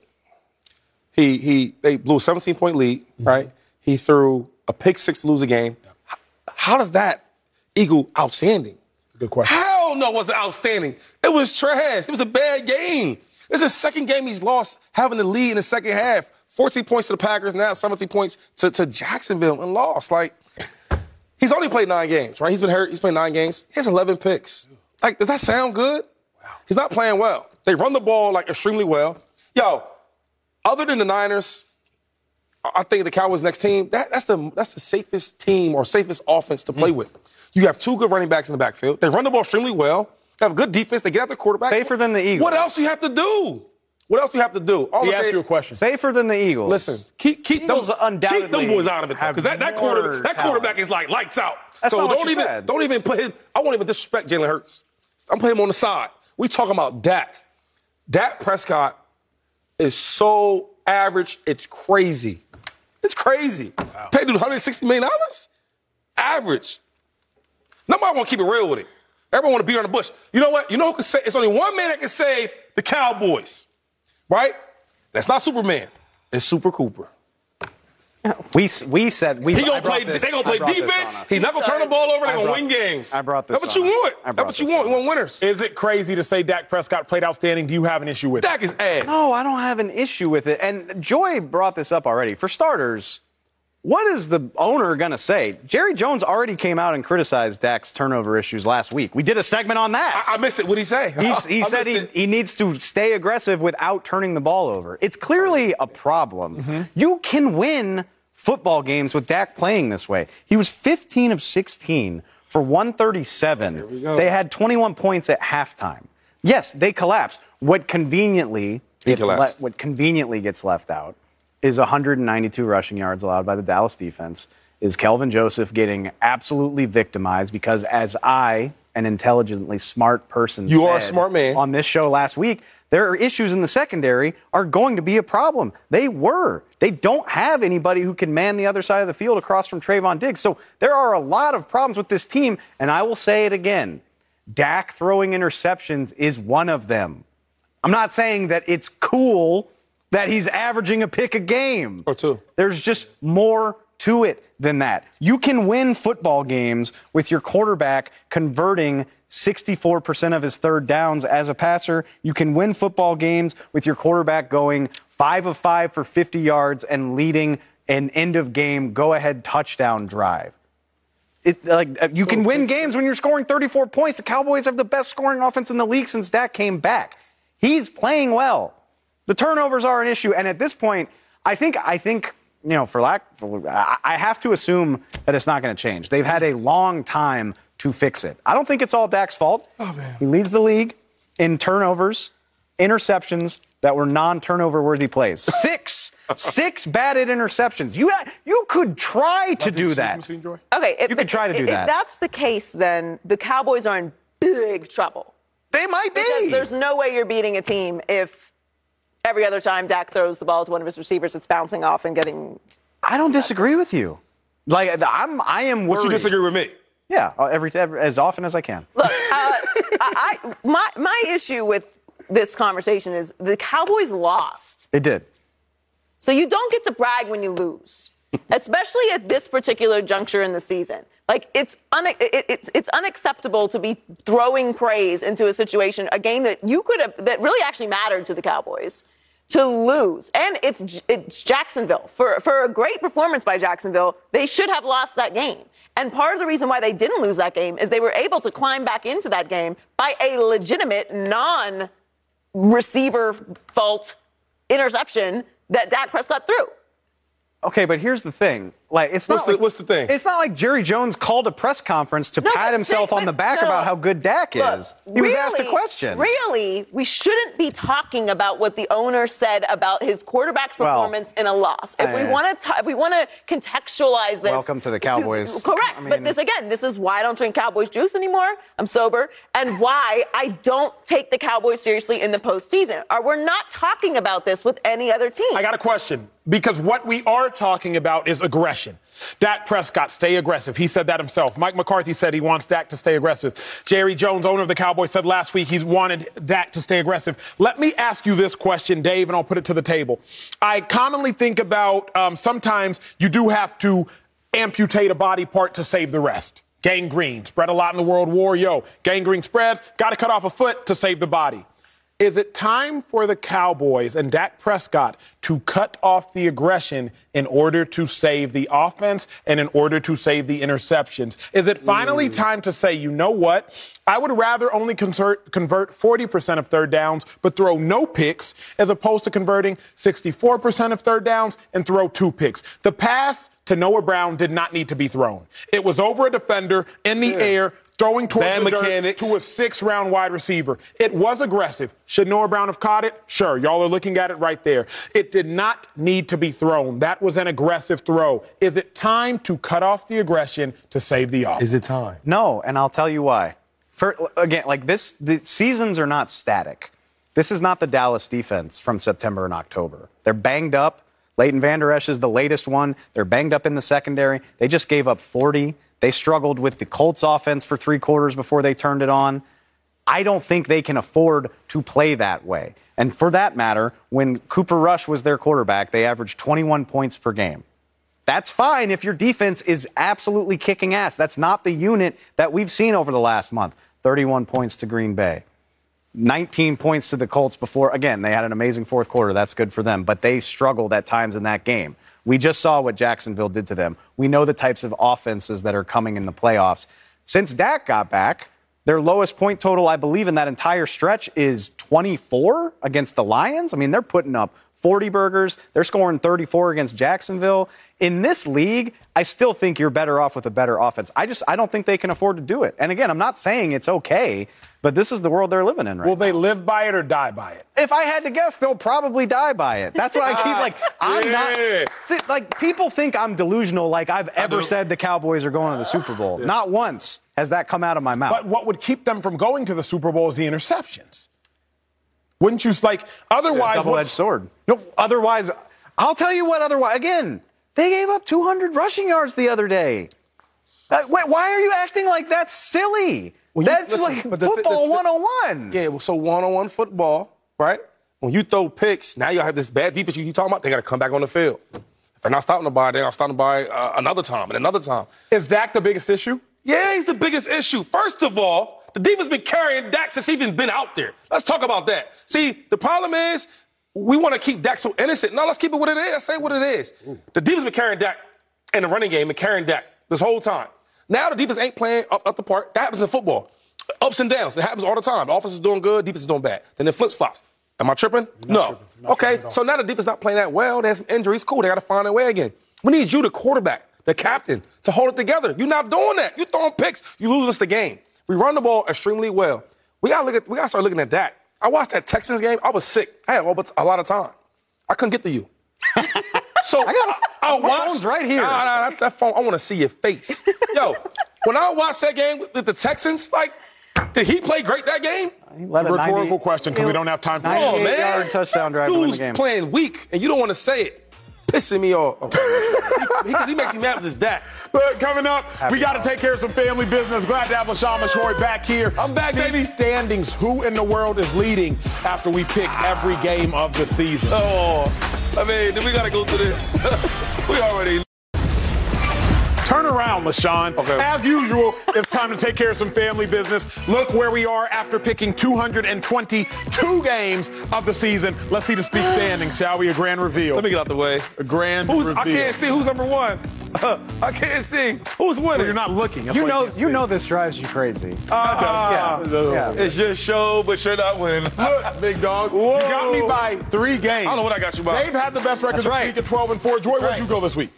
he he they blew a 17 point lead, mm-hmm. right? He threw a pick six to lose a game. How, how does that equal outstanding? Good question. Hell no, was it outstanding? It was trash. It was a bad game. This is the second game he's lost, having the lead in the second half. 14 points to the Packers, now 17 points to, to Jacksonville and lost. Like, he's only played nine games, right? He's been hurt. He's played nine games. He has 11 picks. Like, does that sound good? Wow. He's not playing well. They run the ball, like, extremely well. Yo, other than the Niners, I think the Cowboys' next team, that, that's, the, that's the safest team or safest offense to play mm. with. You have two good running backs in the backfield. They run the ball extremely well. They have a good defense. They get out the quarterback. Safer than the Eagles. What else do you have to do? What else do you have to do? All he asked you a question. Safer than the Eagles. Listen, keep keep Eagles them, undoubtedly keep them boys out of it because that, that quarter that quarterback is like lights out. That's so not don't even said. don't even put him. I won't even disrespect Jalen Hurts. I'm putting him on the side. We talking about Dak. Dak Prescott is so average. It's crazy. It's crazy. Wow. Paid 160 million dollars. Average. Nobody want to keep it real with it. Everyone want to beat on the bush. You know what? You know who can say? It's only one man that can save the Cowboys, right? That's not Superman. It's Super Cooper. Oh. We, we said we. He gonna play. This, they gonna play defense. He's not gonna turn the ball over. They're gonna win games. I brought this. That's what you want. That's what you want. You want winners. Is it crazy to say Dak Prescott played outstanding? Do you have an issue with it? Dak is ass. No, I don't have an issue with it. And Joy brought this up already. For starters, what is the owner going to say? Jerry Jones already came out and criticized Dak's turnover issues last week. We did a segment on that. I, I missed it. What did he say? He's, he said he, he, needs to stay aggressive without turning the ball over. It's clearly a problem. Mm-hmm. You can win football games with Dak playing this way. He was 15 of 16 for 137. They had 21 points at halftime. Yes, they collapsed. What conveniently gets le- what conveniently gets left out is 192 rushing yards allowed by the Dallas defense. Is Kelvin Joseph getting absolutely victimized because, as I, an intelligently smart person, you are a smart man on this show last week, there are issues in the secondary are going to be a problem. They were. They don't have anybody who can man the other side of the field across from Trevon Diggs. So there are a lot of problems with this team, and I will say it again. Dak throwing interceptions is one of them. I'm not saying that it's cool that he's averaging a pick a game. Or two. There's just more to it than that. You can win football games with your quarterback converting 64% of his third downs as a passer. You can win football games with your quarterback going 5 of 5 for 50 yards and leading an end of game go ahead touchdown drive. It, like uh, you can win games when you're scoring 34 points. The Cowboys have the best scoring offense in the league since Dak came back. He's playing well. The turnovers are an issue, and at this point, I think I think you know, for lack, I have to assume that it's not going to change. They've had a long time to fix it. I don't think it's all Dak's fault. Oh, man. He leads the league in turnovers, interceptions that were non-turnover worthy plays. Six, six batted interceptions. You you could try to do that. Okay, if, you could try to do if that. If that's the case, then the Cowboys are in big trouble. They might be. Because there's no way you're beating a team if every other time Dak throws the ball to one of his receivers, it's bouncing off and getting. I don't disagree with you. Like I'm, I am. Worried. But you disagree with me? Yeah, uh, every, every as often as I can. Look, uh, I, I, my my issue with this conversation is the Cowboys lost. They did. So you don't get to brag when you lose, especially at this particular juncture in the season. Like it's un- it, it's it's unacceptable to be throwing praise into a situation, a game that you could have that really actually mattered to the Cowboys to lose. And it's it's Jacksonville. For for a great performance by Jacksonville, they should have lost that game. And part of the reason why they didn't lose that game is they were able to climb back into that game by a legitimate non receiver fault interception that Dak Prescott threw. Okay, but here's the thing Like it's What's not the- like, what's the thing? It's not like Jerry Jones called a press conference to No, pat himself say- on the back no. about how good Dak Look, is. He was asked a question. Really, we shouldn't be talking about what the owner said about his quarterback's Well, performance in a loss. If we want to, if we want to contextualize this, Welcome to the Cowboys. correct, I but this again, this is why I don't drink Cowboys juice anymore. I'm sober, and why I don't take the Cowboys seriously in the postseason. Or we're not talking about this with any other team. I got a question because what we are talking about is aggression. Dak Prescott, stay aggressive. He said that himself. Mike McCarthy said he wants Dak to stay aggressive. Jerry Jones, owner of the Cowboys, said last week he wanted Dak to stay aggressive. Let me ask you this question, Dave, and I'll put it to the table. I commonly think about um, sometimes you do have to amputate a body part to save the rest. Gangrene spread a lot in the World War. Yo, gangrene spreads. Got to cut off a foot to save the body. Is it time for the Cowboys and Dak Prescott to cut off the aggression in order to save the offense and in order to save the interceptions? Is it finally hmm. time to say, you know what? I would rather only convert, convert 40% of third downs but throw no picks as opposed to converting 64% of third downs and throw two picks. The pass to Noah Brown did not need to be thrown. It was over a defender in the air throwing towards Bad the dirt to a six round wide receiver. It was aggressive. Should Noah Brown have caught it? Sure. Y'all are looking at it right there. It did not need to be thrown. That was an aggressive throw. Is it time to cut off the aggression to save the offense? Is it time? No, and I'll tell you why. For, again, like this, the seasons are not static. This is not the Dallas defense from September and October. They're banged up. Leighton Vander Esch is the latest one. They're banged up in the secondary. They just gave up 40. They struggled with the Colts offense for three quarters before they turned it on. I don't think they can afford to play that way. And for that matter, when Cooper Rush was their quarterback, they averaged 21 points per game. That's fine if your defense is absolutely kicking ass. That's not the unit that we've seen over the last month. 31 points to Green Bay. 19 points to the Colts before. Again, they had an amazing fourth quarter. That's good for them, but they struggled at times in that game. We just saw what Jacksonville did to them. We know the types of offenses that are coming in the playoffs. Since Dak got back, their lowest point total, I believe, in that entire stretch is 24 against the Lions. I mean, they're putting up 40 burgers. They're scoring 34 against Jacksonville. In this league, I still think you're better off with a better offense. I just I don't think they can afford to do it. And again, I'm not saying it's okay, but this is the world they're living in right Will now. they live by it or die by it? If I had to guess, they'll probably die by it. That's what I keep like. I'm Yeah. not. See, like people think I'm delusional. Like I've ever said the Cowboys are going to the Super Bowl. Not once has that come out of my mouth. But what would keep them from going to the Super Bowl is the interceptions. Wouldn't you like otherwise? double-edged sword. No, otherwise, I'll tell you what. Otherwise, again, they gave up 200 rushing yards the other day. Uh, wait, why are you acting like that's silly? Well, you- that's listen, like the- football the- the- 101. Yeah, well, so one-on-one football, right? When you throw picks, now you have this bad defense you keep talking about. They got to come back on the field. If they're not stopping the ball, they're not stopping the ball uh, another time and another time. Is Dak the biggest issue? Yeah, he's the biggest issue. First of all, the defense been carrying Dak since he's even been out there. Let's talk about that. See, the problem is we want to keep Dak so innocent. No, let's keep it what it is. Say what it is. The defense been carrying Dak in the running game and carrying Dak this whole time. Now the defense ain't playing up, up the park. That happens in football. Ups and downs. It happens all the time. The offense is doing good, defense is doing bad. Then it flips flops. Am I tripping? no. okay, so now the defense not playing that well. They have some injuries. Cool, they got to find their way again. We need you, the quarterback, the captain, to hold it together. You're not doing that. You're throwing picks. You lose us the game. We run the ball extremely well. We gotta look at. We gotta start looking at that. I watched that Texans game. I was sick. I had all but a lot of time. I couldn't get to you. So I got a- I, my watched phone's right here. Nah, nah, that, that phone. I want to see your face. Yo, when I watched that game with the Texans, like, did he play great that game? A Rhetorical 90 question because we don't have time for Come on, 98 man. yard touchdown drive to the Dude's game. playing weak, and you don't want to say it. Pissing me off. Because he, makes me mad with his dad. But coming up, we got to take care of some family business. Glad to have LeSean McCoy back here. I'm back, See baby. Standings. Who in the world is leading after we pick every game of the season? Oh, I mean, we got to go through this. we already. Turn around, LaShawn. Okay. As usual, it's time to take care of some family business. Look where we are after picking 222 games of the season. Let's see the speak standings, shall we? A grand reveal. Let me get out the way. a grand Who's, reveal. I can't see who's number one. I can't see who's winning. You're not looking. That's You know, can't you know this drives you crazy. Ah, yeah. It's your show, but you're not winning. Look, big dog. You got me by three games. I don't know what I got you by. They've had the best record That's this right. week at 12 and 4. Joy, where'd right. you go this week?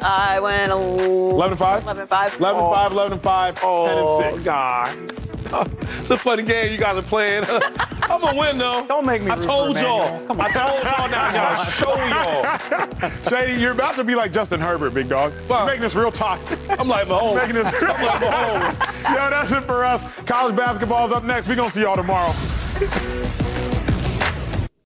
I went 11 and 5? 11 and 5. 11 and 5, 11 and 5, 10 and 6. God. It's a funny game you guys are playing. I'm gonna win though. Don't make me I told y'all. Emmanuel. Come I told y'all now. I gotta show y'all. Shady, you're about to be like Justin Herbert, big dog. You're making this real toxic. I'm like Mahomes. Making this I'm like Mahomes. Yo, that's it for us. College basketball's up next. We're going to see y'all tomorrow.